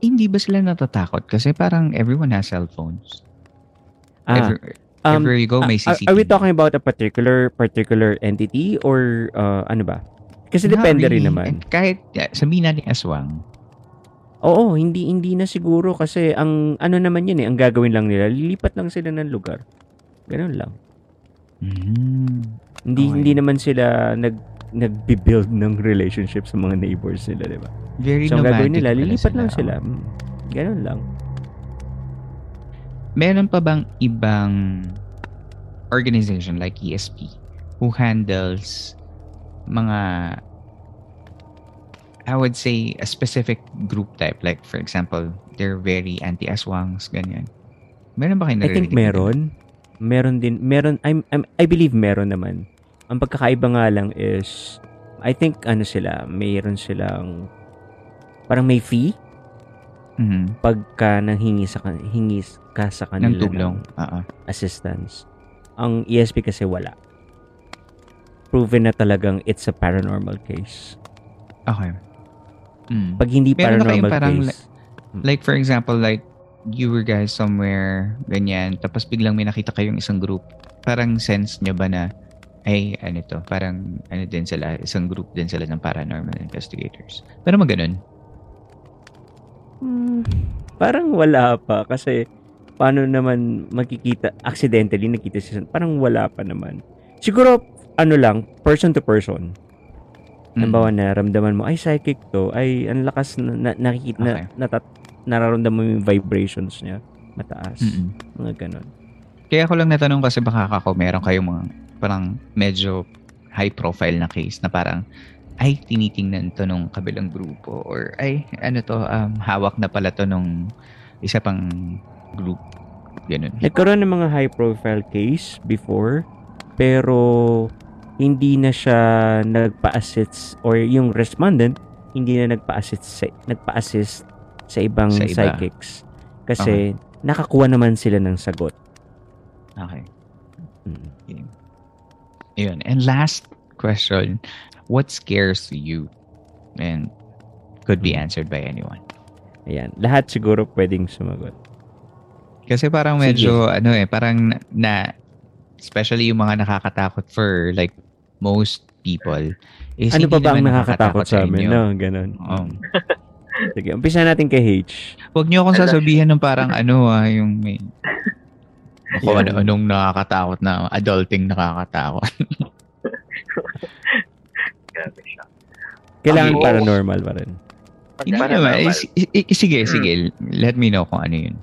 Hindi ba sila natatakot? Kasi parang everyone has cell phones. Ah, Every- um, everywhere you go, may CCTV. Are, are we talking about a particular particular entity or uh, ano ba? Kasi Not depende rin really. naman. And kahit sabihin natin aswang, Oo, hindi hindi na siguro kasi ang ano naman yun eh, ang gagawin lang nila, lilipat lang sila ng lugar. Ganun lang. mm, Hindi Okay. hindi naman sila nag nagbi-build ng relationship sa mga neighbors nila, 'di ba? Very So ang gagawin nila, lilipat lang Oo. sila. Mm, Ganun lang. Meron pa bang ibang organization like ESP who handles mga I would say a specific group type like for example they're very anti-aswangs ganyan meron ba kayo I think meron. Meron din, meron, I'm, I'm, I believe meron naman. Ang pagkakaiba nga lang is, I think ano sila, mayroon silang, parang may fee? Mhm. pagka nanghingi sa hingi ka sa ng kanila tulong ng Oo. assistance. Ang ESP kasi wala. Proven na talagang it's a paranormal case. okay Mm. Pag hindi Meron paranormal parang case, Like for example, like you were guys somewhere, ganyan, tapos biglang may nakita kayong isang group. Parang sense nyo ba na, ay, ano to, parang ano din sila, isang group din sila ng paranormal investigators. Pero mag ganun. Hmm, parang wala pa kasi paano naman makikita accidentally nakita siya parang wala pa naman siguro ano lang person to person Mm. Halimbawa, naramdaman mo, ay, psychic to. Ay, ang lakas na, na nakikita, na, Okay. natat- nararamdaman mo yung vibrations niya. Mataas. Mm-mm. Mga ganun. Kaya ako lang natanong kasi baka kako meron kayong mga parang medyo high profile na case na parang ay tinitingnan to nung kabilang grupo or ay ano to um, hawak na pala to nung isa pang group ganun Nagkaroon ng mga high profile case before, pero hindi na siya nagpa-assist or yung respondent hindi na nagpa-assist sa, nagpa-assist sa ibang Sa iba. psychics. Kasi nakakuha naman sila ng sagot. okay Mm. Yun. And last question, what scares you? And could be answered by anyone. Ayan. Lahat siguro pwedeng sumagot. Kasi parang Sige. medyo ano eh, parang na, na especially yung mga nakakatakot for like most people, is ano pa ba ang naman nakakatakot sa amin? No, ganun. Oo. Sige, umpisa natin kay H. Huwag niyo akong sasabihin ng parang ano ah, yung may kung Yeah. ano, anong nakakatakot na adulting nakakatakot. Kailangan Okay. paranormal pa rin. Hindi Para naman. normal. Eh, si- eh, eh, sige, Hmm. sige. Let me know kung ano yun.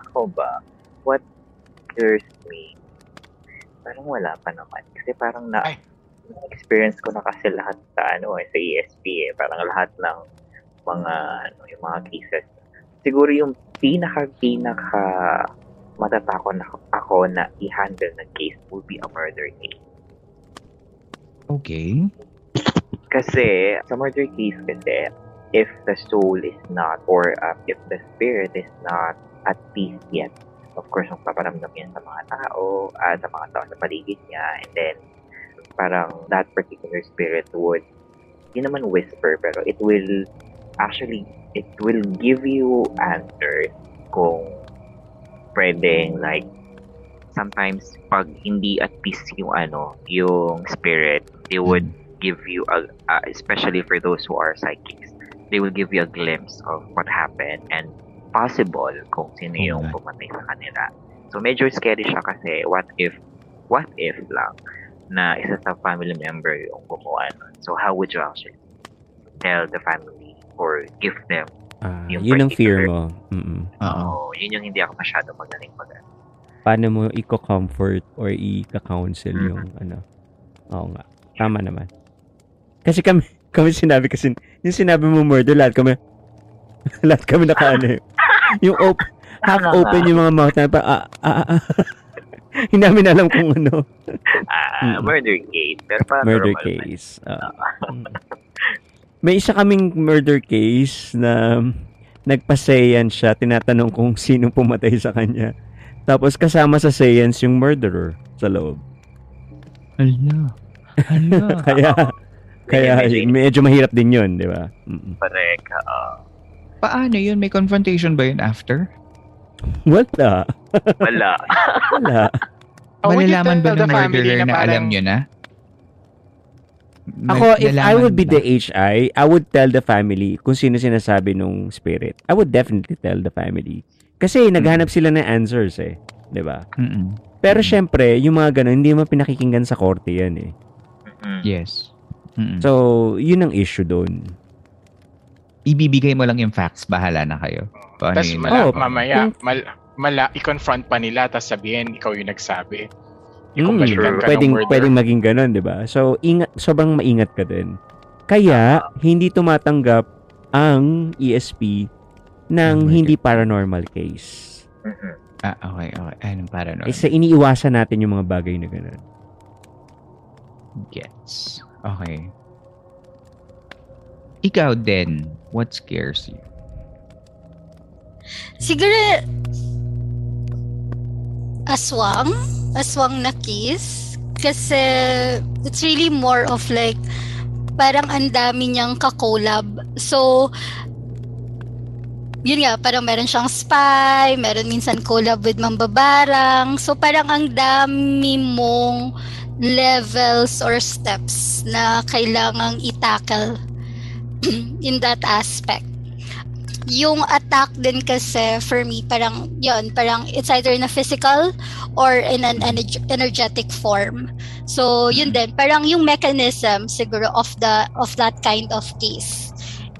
Ako ba? What scares me? Parang wala pa naman. Kasi parang na Ay. experience ko na kasi lahat sa ano eh, sa ESP eh. Parang lahat ng mga ano, yung mga cases. Siguro yung pinaka pinaka matatakot na ako na i-handle ng case would be a murder case. Okay. Kasi sa murder case kasi, if the soul is not or uh, if the spirit is not at peace yet, of course, magpaparamdam yan sa mga tao, at sa mga tao sa paligid niya, and then parang that particular spirit would, hindi naman whisper, pero it will actually, it will give you answers kung pwedeng like sometimes pag hindi at peace yung ano, yung spirit, they would give you a, uh, especially for those who are psychics, they will give you a glimpse of what happened and possible kung sino yung pumatay sa kanila. So medyo scary siya kasi what if what if lang na isa sa family member yung gumawa nun. So how would you actually tell the family or give them Ah, Yung yun ang fear mo. Mm-mm. Oo. Yun yung hindi ako masyado magaling mag Paano mo i-comfort or i-counsel Mhm. yung ano. Oo nga. Tama naman. Kasi kami, kami sinabi kasi, yung sinabi mo murder, lahat kami, lahat kami naka ano, eh. yung op, half open yung mga mouth na pa, ah, ah, ah. Hindi namin alam kung ano. Ah, Mm. murder case. Pero parang Murder normal case. Ah. Mm. May isa kaming murder case na nagpa-seance siya, tinatanong kung sino pumatay sa kanya. Tapos kasama sa seance yung murderer sa loob. Hala. Hala. kaya kaya Medyo- medyo mahirap din 'yun, 'di ba? Mm-mm. Correct. oo. Paano yun? May confrontation ba yun after? Wala. Wala. Wala. Oh, Malalaman ba ng murderer na na, parang- alam nyo na? Ako, if I would be ba? the HI, I would tell the family kung sino sinasabi nung spirit. I would definitely tell the family. Kasi naghanap sila ng answers eh. 'di ba? Mm-mm. Pero Mm. syempre, yung mga ganun, hindi mo pinakikinggan sa korte yan eh. Mm. Yes. Mm-mm. So, yun ang issue doon. ibibigay mo lang yung facts, bahala na kayo. Paano Tapos yun mala, Oh, mamaya, kung- mal, mala, i-confront pa nila, tapos sabihin, ikaw yung nagsabi. Mm, Ikumbalikan ka pwedeng, pwedeng maging ganun, di ba? So, ingat, sobrang maingat ka din. Kaya, hindi tumatanggap ang ESP ng Oh hindi paranormal case. Mm-mm. Ah, okay, okay. Anong paranormal? Isa iniiwasan natin yung mga bagay na ganun. Gets. Okay. Ikaw din, what scares you? Siguro, aswang. Aswang na kiss. Kasi, it's really more of like, parang ang dami niyang kakolab. So, yun nga, parang meron siyang spy, meron minsan collab with mambabarang. So, parang ang dami mong levels or steps na kailangang itackle in that aspect. Yung attack din kasi for me parang yon parang it's either in a physical or in an ener- energetic form. So yun din. Parang yung mechanism siguro of the of that kind of case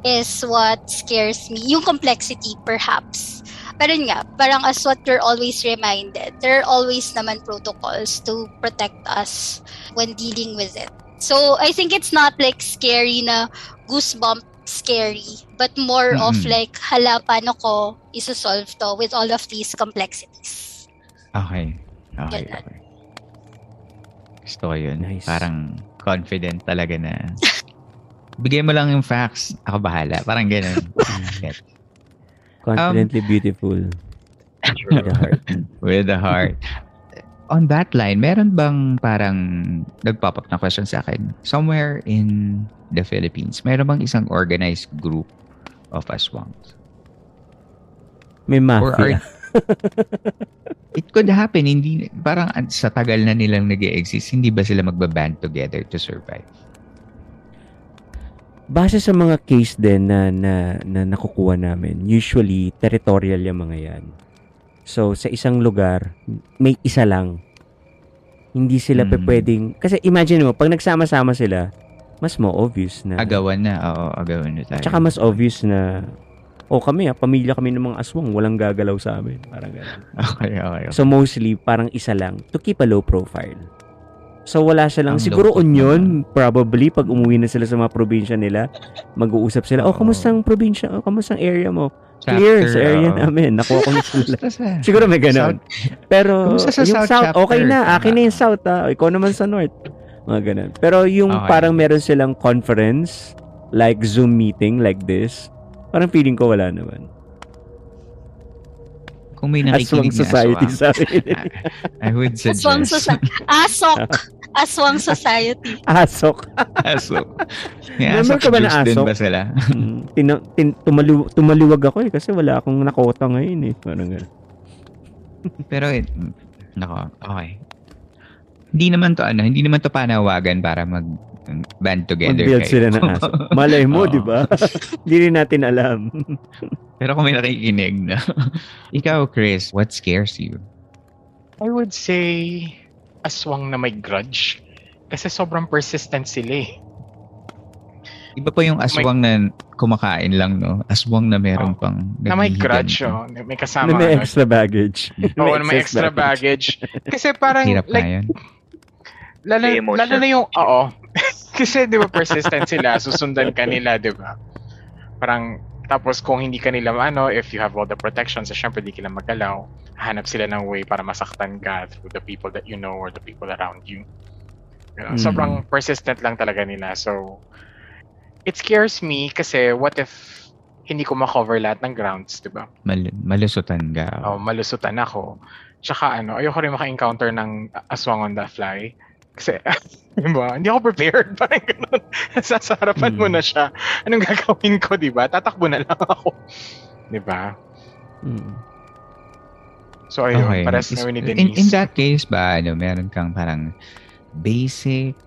is what scares me. Yung complexity perhaps pero yun nga parang as what we're always reminded there are always naman protocols to protect us when dealing with it so i think it's not like scary na goosebump scary, but more of Mm-mm. like, hala, paano ko isosolve to with all of these complexities. Okay. Okay, Ganun. okay. Gusto ko yun. Nice. Parang confident talaga na bigay mo lang yung facts, ako bahala. Parang ganun. Confidently beautiful. With the heart. With the heart. On that line, meron bang parang nagpop up na question sa akin? Somewhere in the Philippines, meron bang isang organized group of aswangs? May Or are, mafia. it could happen. Hindi, parang sa tagal na nilang nag exist hindi ba sila magbaband together to survive? Base sa mga case din na, na, na nakukuha namin, usually territorial yung mga yan. So, sa isang lugar, may isa lang. Hindi sila Mm. pwedeng... Kasi imagine mo, pag nagsama-sama sila, mas mo obvious na... Agawan na, oo, agawan na tayo. Tsaka mas obvious na, oh kami ah, pamilya kami ng mga aswang, walang gagalaw sa amin. Parang ganun. Okay, okay. okay. So mostly, parang isa lang to keep a low profile. So wala siya lang. Ang Siguro union, probably, pag umuwi na sila sa mga probinsya nila, mag-uusap sila, oh, Oo. kamustang probinsya? Oh, kamustang area mo? Clear sa area oo. namin. Nakuha ko na sila. Kamusta Siguro may ganun. Pero Kamusta sa yung South South, okay chapter? na. Akin na yung. South, ah. Ikaw naman sa North. Mga ganun. Pero yung Okay. parang meron silang conference, like Zoom meeting, like this, parang feeling ko wala naman. Kung may Aswang nakikinig na society aswang, sa akin. I would suggest. Aswang society. Asok. Aswang society. Asok. Aso. May asok ka ba na juice din asok? ba sila? Mm, tina, tin, tumaliw, tumaliwag ako eh kasi wala akong nakota ngayon eh. Parang ganun. Pero, eh, nako, okay. Hindi naman to, ano, hindi naman to panawagan para mag band together Mag-build kayo. sila ng aso. Malay mo, Oo. di ba? Hindi rin natin alam. Pero kung may nakikinig na. Ikaw, Chris, what scares you? I would say aswang na may grudge. Kasi sobrang persistent sila eh. Iba pa yung aswang na kumakain lang, no? Aswang na meron Oh. pang Na may grudge, oh. May kasama. na may ano, extra baggage. Oo, na may extra baggage. Kasi parang, Hirap na like, yun. lalo, May lalo na yung, oo. Kasi di ba persistent sila, susundan ka nila, di ba? Parang, tapos kung hindi ka nila, ano, if you have all the protections, so syempre di ka lang magalaw, hanap sila ng way para masaktan ka through the people that you know or the people around you. Ganun. Mm. Sobrang persistent lang talaga nila. So, it scares me kasi what if hindi ko ma-cover lahat ng grounds, di ba? Mal- malusutan ka. Oh, malusutan ako. Tsaka ano, ayoko rin maka-encounter ng aswang on the fly. Kasi, di ba, hindi ako prepared. Parang ganun. Sa harapan mo Mm. na siya. Anong gagawin ko, di ba? Tatakbo na lang ako. Di ba? Mm. So, ayun, Okay. pares na ni in, Denise. in that case ba, ano, meron kang parang basic,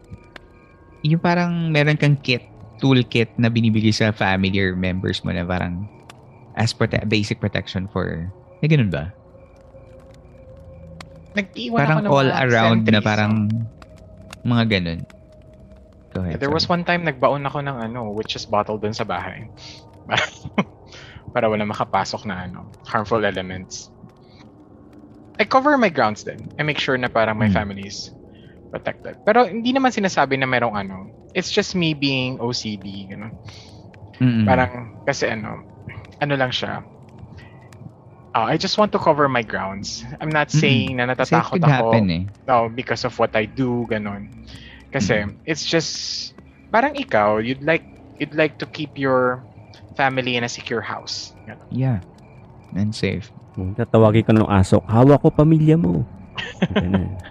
yung parang meron kang kit, toolkit na binibigay sa family or members mo na parang as prote- basic protection for, may ganun ba? Nag-iwan parang ako ng all around na parang? Mga ganun. Go ahead. There was sorry. one time nagbaon ako ng ano, witch's bottle dun sa bahay. para wala makapasok na ano, harmful elements. I cover my grounds din. I make sure na parang my Hmm. family is protected. Pero hindi naman sinasabi na merong ano. It's just me being OCD, gano'n. Mm-mm. Parang, kasi ano, ano lang siya. Uh, I just want to cover my grounds. I'm not saying na Kasi it natatakot ako. happen eh. No, because of what I do, ganun. Kasi it's just parang ikaw, you'd like you'd like to keep your family in a secure house. Ganun. Yeah. And safe. Mm, Tatawagin ko ng asok, hawak ko pamilya mo.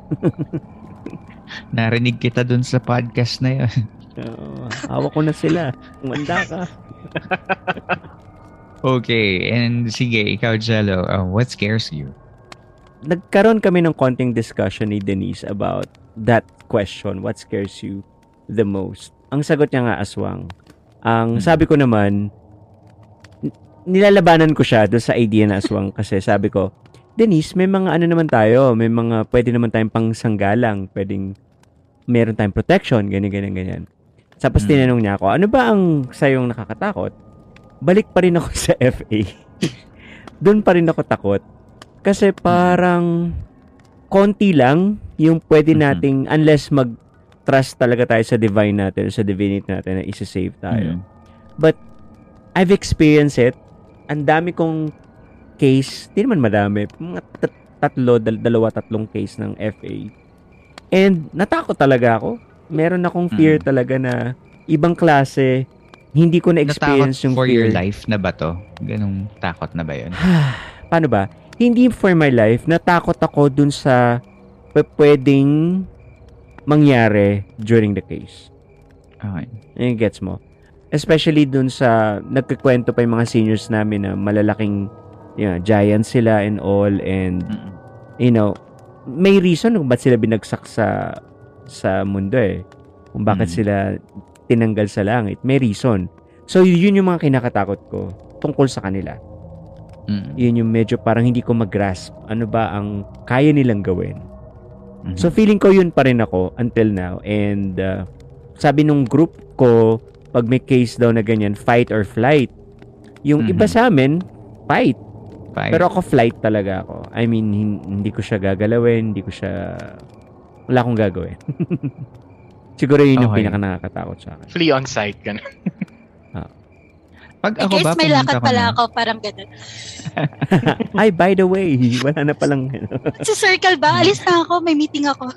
Narinig kita dun sa podcast na yun. Oo, hawak ko na sila. Umanda ka. okay. And sige, ikaw, Jello, uh, what scares you? Nagkaroon kami ng konting discussion ni Denise about that question, what scares you the most? Ang sagot niya nga aswang. Ang Hmm. sabi ko naman, nilalabanan ko siya doon sa idea na aswang kasi sabi ko, Denise, may mga ano naman tayo, may mga pwede naman tayong pangsanggalang, pwedeng meron tayong protection, ganyan, ganyan, ganyan. Tapos Hmm. tinanong niya ako, ano ba ang sayong nakakatakot? Balik pa rin ako sa FA. doon pa rin ako takot. Kasi parang konti lang yung pwede Mhm. nating, unless mag-trust talaga tayo sa divine natin, sa divinity natin na isa-save tayo. Mm. But I've experienced it. Ang dami kong case, di naman madami, mga tat- tatlo, dal- dalawa, tatlong case ng FA. And natakot talaga ako. Meron akong fear Mm. talaga na ibang klase, hindi ko na-experience Natakot yung for fear. your life na ba to? Ganong takot na ba yun? Paano ba? Hindi for my life, natakot ako dun sa p- pwedeng mangyari during the case. Okay. Yung gets mo? Especially dun sa nagkikwento pa yung mga seniors namin na malalaking you know, giants sila and all and Mm-mm. you know, may reason kung ba't sila binagsak sa sa mundo eh. Kung bakit Mm. sila tinanggal sa langit. May reason. So, yun yung mga kinakatakot ko tungkol sa kanila. Mm. Yun yung medyo parang hindi ko mag-grasp. Ano ba ang kaya nilang gawin? Mhm. So, feeling ko yun pa rin ako until now. And, uh, sabi nung group ko, pag may case daw na ganyan, fight or flight. Yung Mhm. iba sa amin, fight. Five. Pero ako flight talaga ako. I mean, hin- hindi ko siya gagalawin, hindi ko siya... Wala akong gagawin. Siguro yun yung Okay. pinaka nakakatakot sa akin. Flee on site, ganun. Pag In ako case ba, may lakad pala na- ako, parang ganun. Ay, by the way, wala na palang... Sa circle ba? Alis na ako, may meeting ako.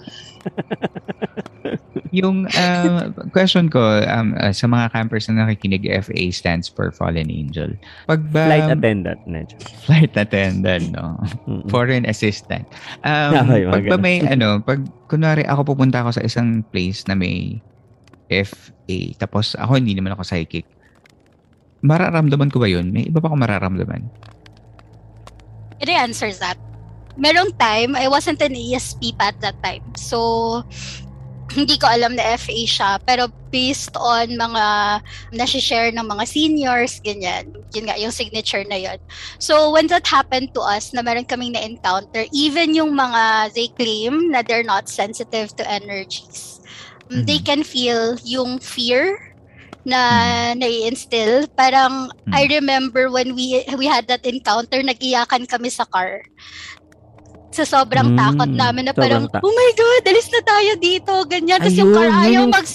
Yung uh, question ko um, uh, sa mga campers na nakikinig, FA stands for Fallen Angel. Pag ba, flight attendant. Medyo. flight attendant, no? Foreign assistant. Um, Okay, pag ba may, ano, pag kunwari ako pupunta ako sa isang place na may FA, tapos ako hindi naman ako psychic, mararamdaman ko ba yun? May iba pa akong mararamdaman? It answers that. Merong time, I wasn't an ESP pa at that time. So, hindi ko alam na FA siya. Pero based on mga nasi-share ng mga seniors, ganyan. Yun nga, yung signature na yun. So, when that happened to us, na meron kaming na-encounter, even yung mga they claim na they're not sensitive to energies, Mhm. they can feel yung fear na nai-instill. Parang, Mhm. I remember when we we had that encounter, nag-iyakan kami sa car. Sa sobrang Mm, takot namin na parang, ta- oh my God, alis na tayo dito, ganyan. Tapos yung car ayaw mag...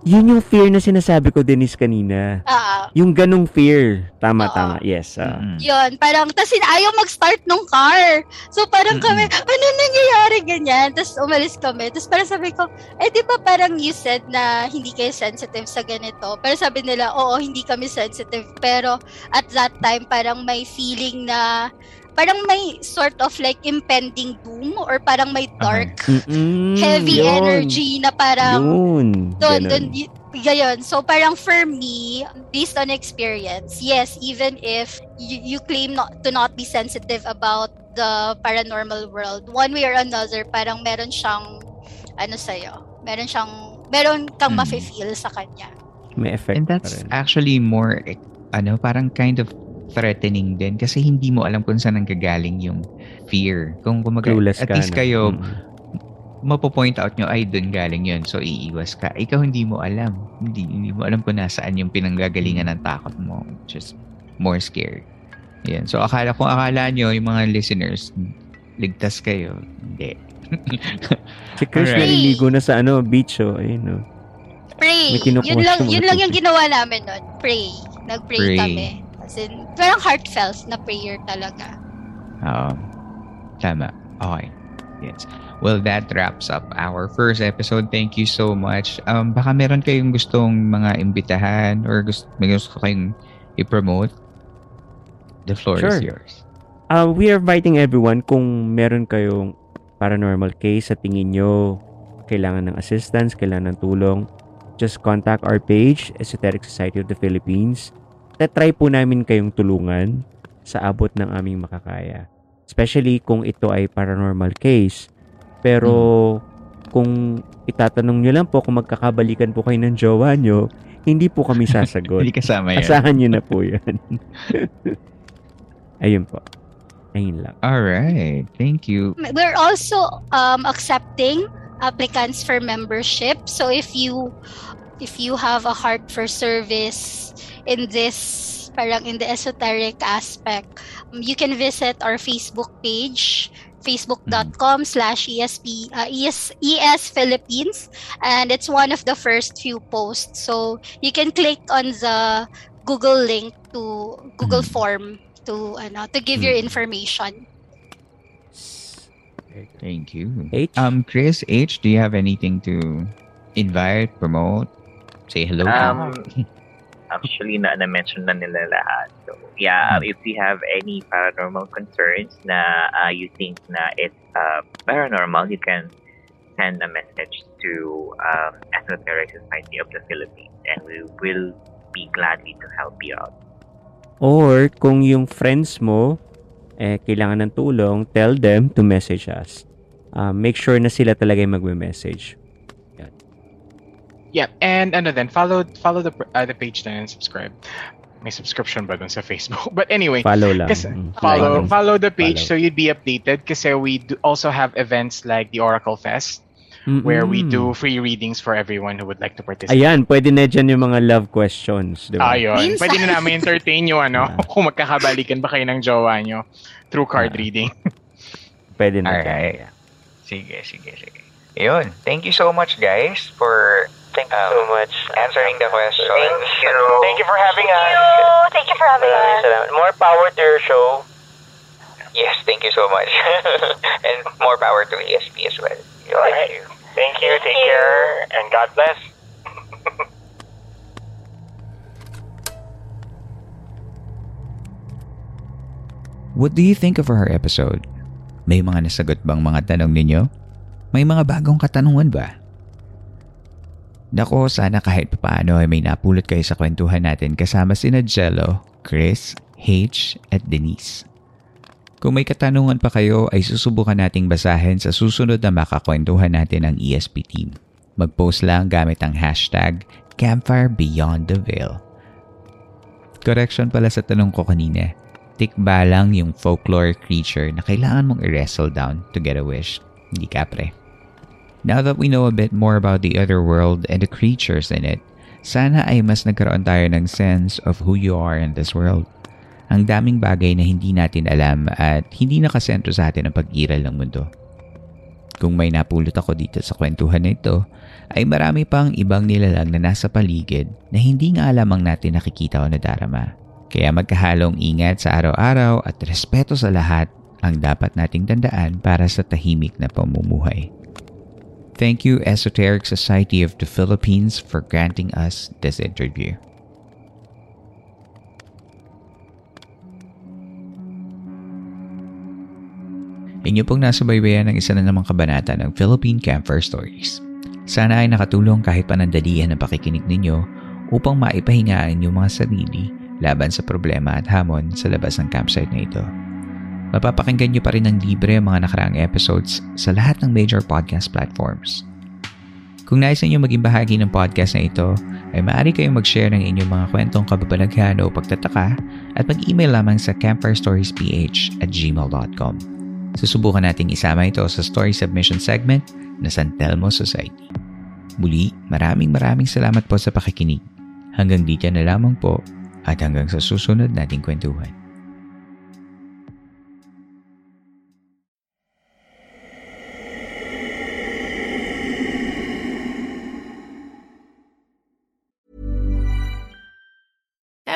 Yun yung fear na sinasabi ko, Denise, kanina. Ah, Yung ganong fear. Tama, Oo. tama. Yes. ah. Mm-mm. yun, parang, tapos ayaw mag-start nung car. So parang kami, ano nangyayari ganyan? Tapos umalis kami. Tapos parang sabi ko, eh di ba parang you said na hindi kayo sensitive sa ganito? Pero sabi nila, oo, hindi kami sensitive. Pero at that time, parang may feeling na, parang may sort of like impending doom or parang may dark, Mm-mm, heavy yun. energy na parang, Yun. doon, doon, gayon. So, parang for me, based on experience, yes, even if you, you claim not to not be sensitive about the paranormal world, one way or another, parang meron siyang, ano sa'yo, meron siyang, meron kang Mm. mafe-feel sa kanya. May effect And that's actually more, eh, ano, parang kind of threatening din kasi hindi mo alam kung saan nanggagaling yung fear. Kung kumaga, Clueless at ka. least no? kayo, Mm. mapo-point out nyo, ay, doon galing yun. So, iiwas ka. Ikaw hindi mo alam. Hindi, hindi mo alam kung nasaan yung pinanggagalingan ng takot mo. Just more scared. Yan. So, akala kung akala nyo, yung mga listeners, ligtas kayo. Hindi. Si Chris naliligo na sa ano, beach, oh. Ayun, no. Pray. May kinukuha Yun lang, yun lang yung ginawa namin nun. Pray. Nag-pray Pray. kami. As in, parang heartfelt na prayer talaga. Oo. tama. Okay. Yes. Well, that wraps up our first episode. Thank you so much. Um, baka meron kayong gustong mga imbitahan or gusto, may gusto kayong i-promote. The floor is Sure. yours. Uh, we are inviting everyone kung meron kayong paranormal case sa tingin nyo kailangan ng assistance, kailangan ng tulong, just contact our page, Esoteric Society of the Philippines. Tatry po namin kayong tulungan sa abot ng aming makakaya. Especially kung ito ay paranormal case. Pero kung itatanong nyo lang po kung magkakabalikan po kayo ng jowa nyo, hindi po kami sasagot. Hindi kasama yan. Asahan nyo na po yan. Ayun po. Ayun lang. Alright. Thank you. We're also um, accepting applicants for membership. So if you if you have a heart for service in this parang in the esoteric aspect, um, you can visit our Facebook page facebook.com slash esp uh, es, es philippines and it's one of the first few posts so you can click on the google link to google Mhm. form to ano to give your Mhm. information Thank you. H? Um, Chris, H, do you have anything to invite, promote, say hello to? Um, actually, na na-mention na nila lahat. So, yeah, Hmm. if you have any paranormal concerns na uh, you think na it's uh, paranormal, you can send a message to um, Esoteric Society of the Philippines and we will be gladly to help you out. Or kung yung friends mo eh, kailangan ng tulong, tell them to message us. Uh, make sure na sila talaga yung magme-message. Yeah, and ano then follow follow the uh, the page then and subscribe. May subscription ba dun sa Facebook? But anyway, Follow lang. kasi Mm. follow Like, follow the page follow. so you'd be updated kasi we do also have events like the Oracle Fest where we do free readings for everyone who would like to participate. Ayan, pwede na dyan yung mga love questions. Di ba? Ayun. Minsan. Pwede na namin entertain yung ano, kung magkakabalikan ba kayo ng jowa nyo through card Ah. reading. Pwede na. Alright. Sige, sige, sige. Yun. Thank you so much, guys, for Thank you um, so much. answering the questions. Thank you. Thank you for having us. Thank you for having us. salamat. More power to your show. Yes, thank you so much. and more power to ESP as well. Thank Alright. you. Thank you. Take care. And God bless. What do you think of our episode? May mga nasagot bang mga tanong ninyo? May mga bagong katanungan ba? Nako, sana kahit paano ay may napulot kayo sa kwentuhan natin kasama sina Jello, Chris, H, at Denise. Kung may katanungan pa kayo ay susubukan nating basahin sa susunod na makakwentuhan natin ang ESP team. Mag-post lang gamit ang hashtag Campfire Beyond the Veil. Correction pala sa tanong ko kanina. Tikba lang yung folklore creature na kailangan mong i-wrestle down to get a wish. Hindi kapre. Now that we know a bit more about the other world and the creatures in it, sana ay mas nagkaroon tayo ng sense of who you are in this world. Ang daming bagay na hindi natin alam at hindi nakasentro sa atin ang pag-iral ng mundo. Kung may napulot ako dito sa kwentuhan na ito, ay marami pang ibang nilalang na nasa paligid na hindi nga lamang natin nakikita o nadarama. Kaya magkahalong ingat sa araw-araw at respeto sa lahat ang dapat nating tandaan para sa tahimik na pamumuhay. Thank you Esoteric Society of the Philippines for granting us this interview. Inyo pong nasa baybayan ng isa na namang kabanata ng Philippine Campfire Stories. Sana ay nakatulong kahit panandalian ang pakikinig ninyo upang maipahingaan yung mga sarili laban sa problema at hamon sa labas ng campsite na ito. Mapapakinggan nyo pa rin ng libre ang mga nakaraang episodes sa lahat ng major podcast platforms. Kung nais ninyo maging bahagi ng podcast na ito, ay maaari kayong mag-share ng inyong mga kwentong kababalaghan o pagtataka at mag-email lamang sa campfirestoriesph at gmail.com. Susubukan nating isama ito sa story submission segment na San Telmo Society. Muli, maraming maraming salamat po sa pakikinig. Hanggang dito na lamang po at hanggang sa susunod nating kwentuhan.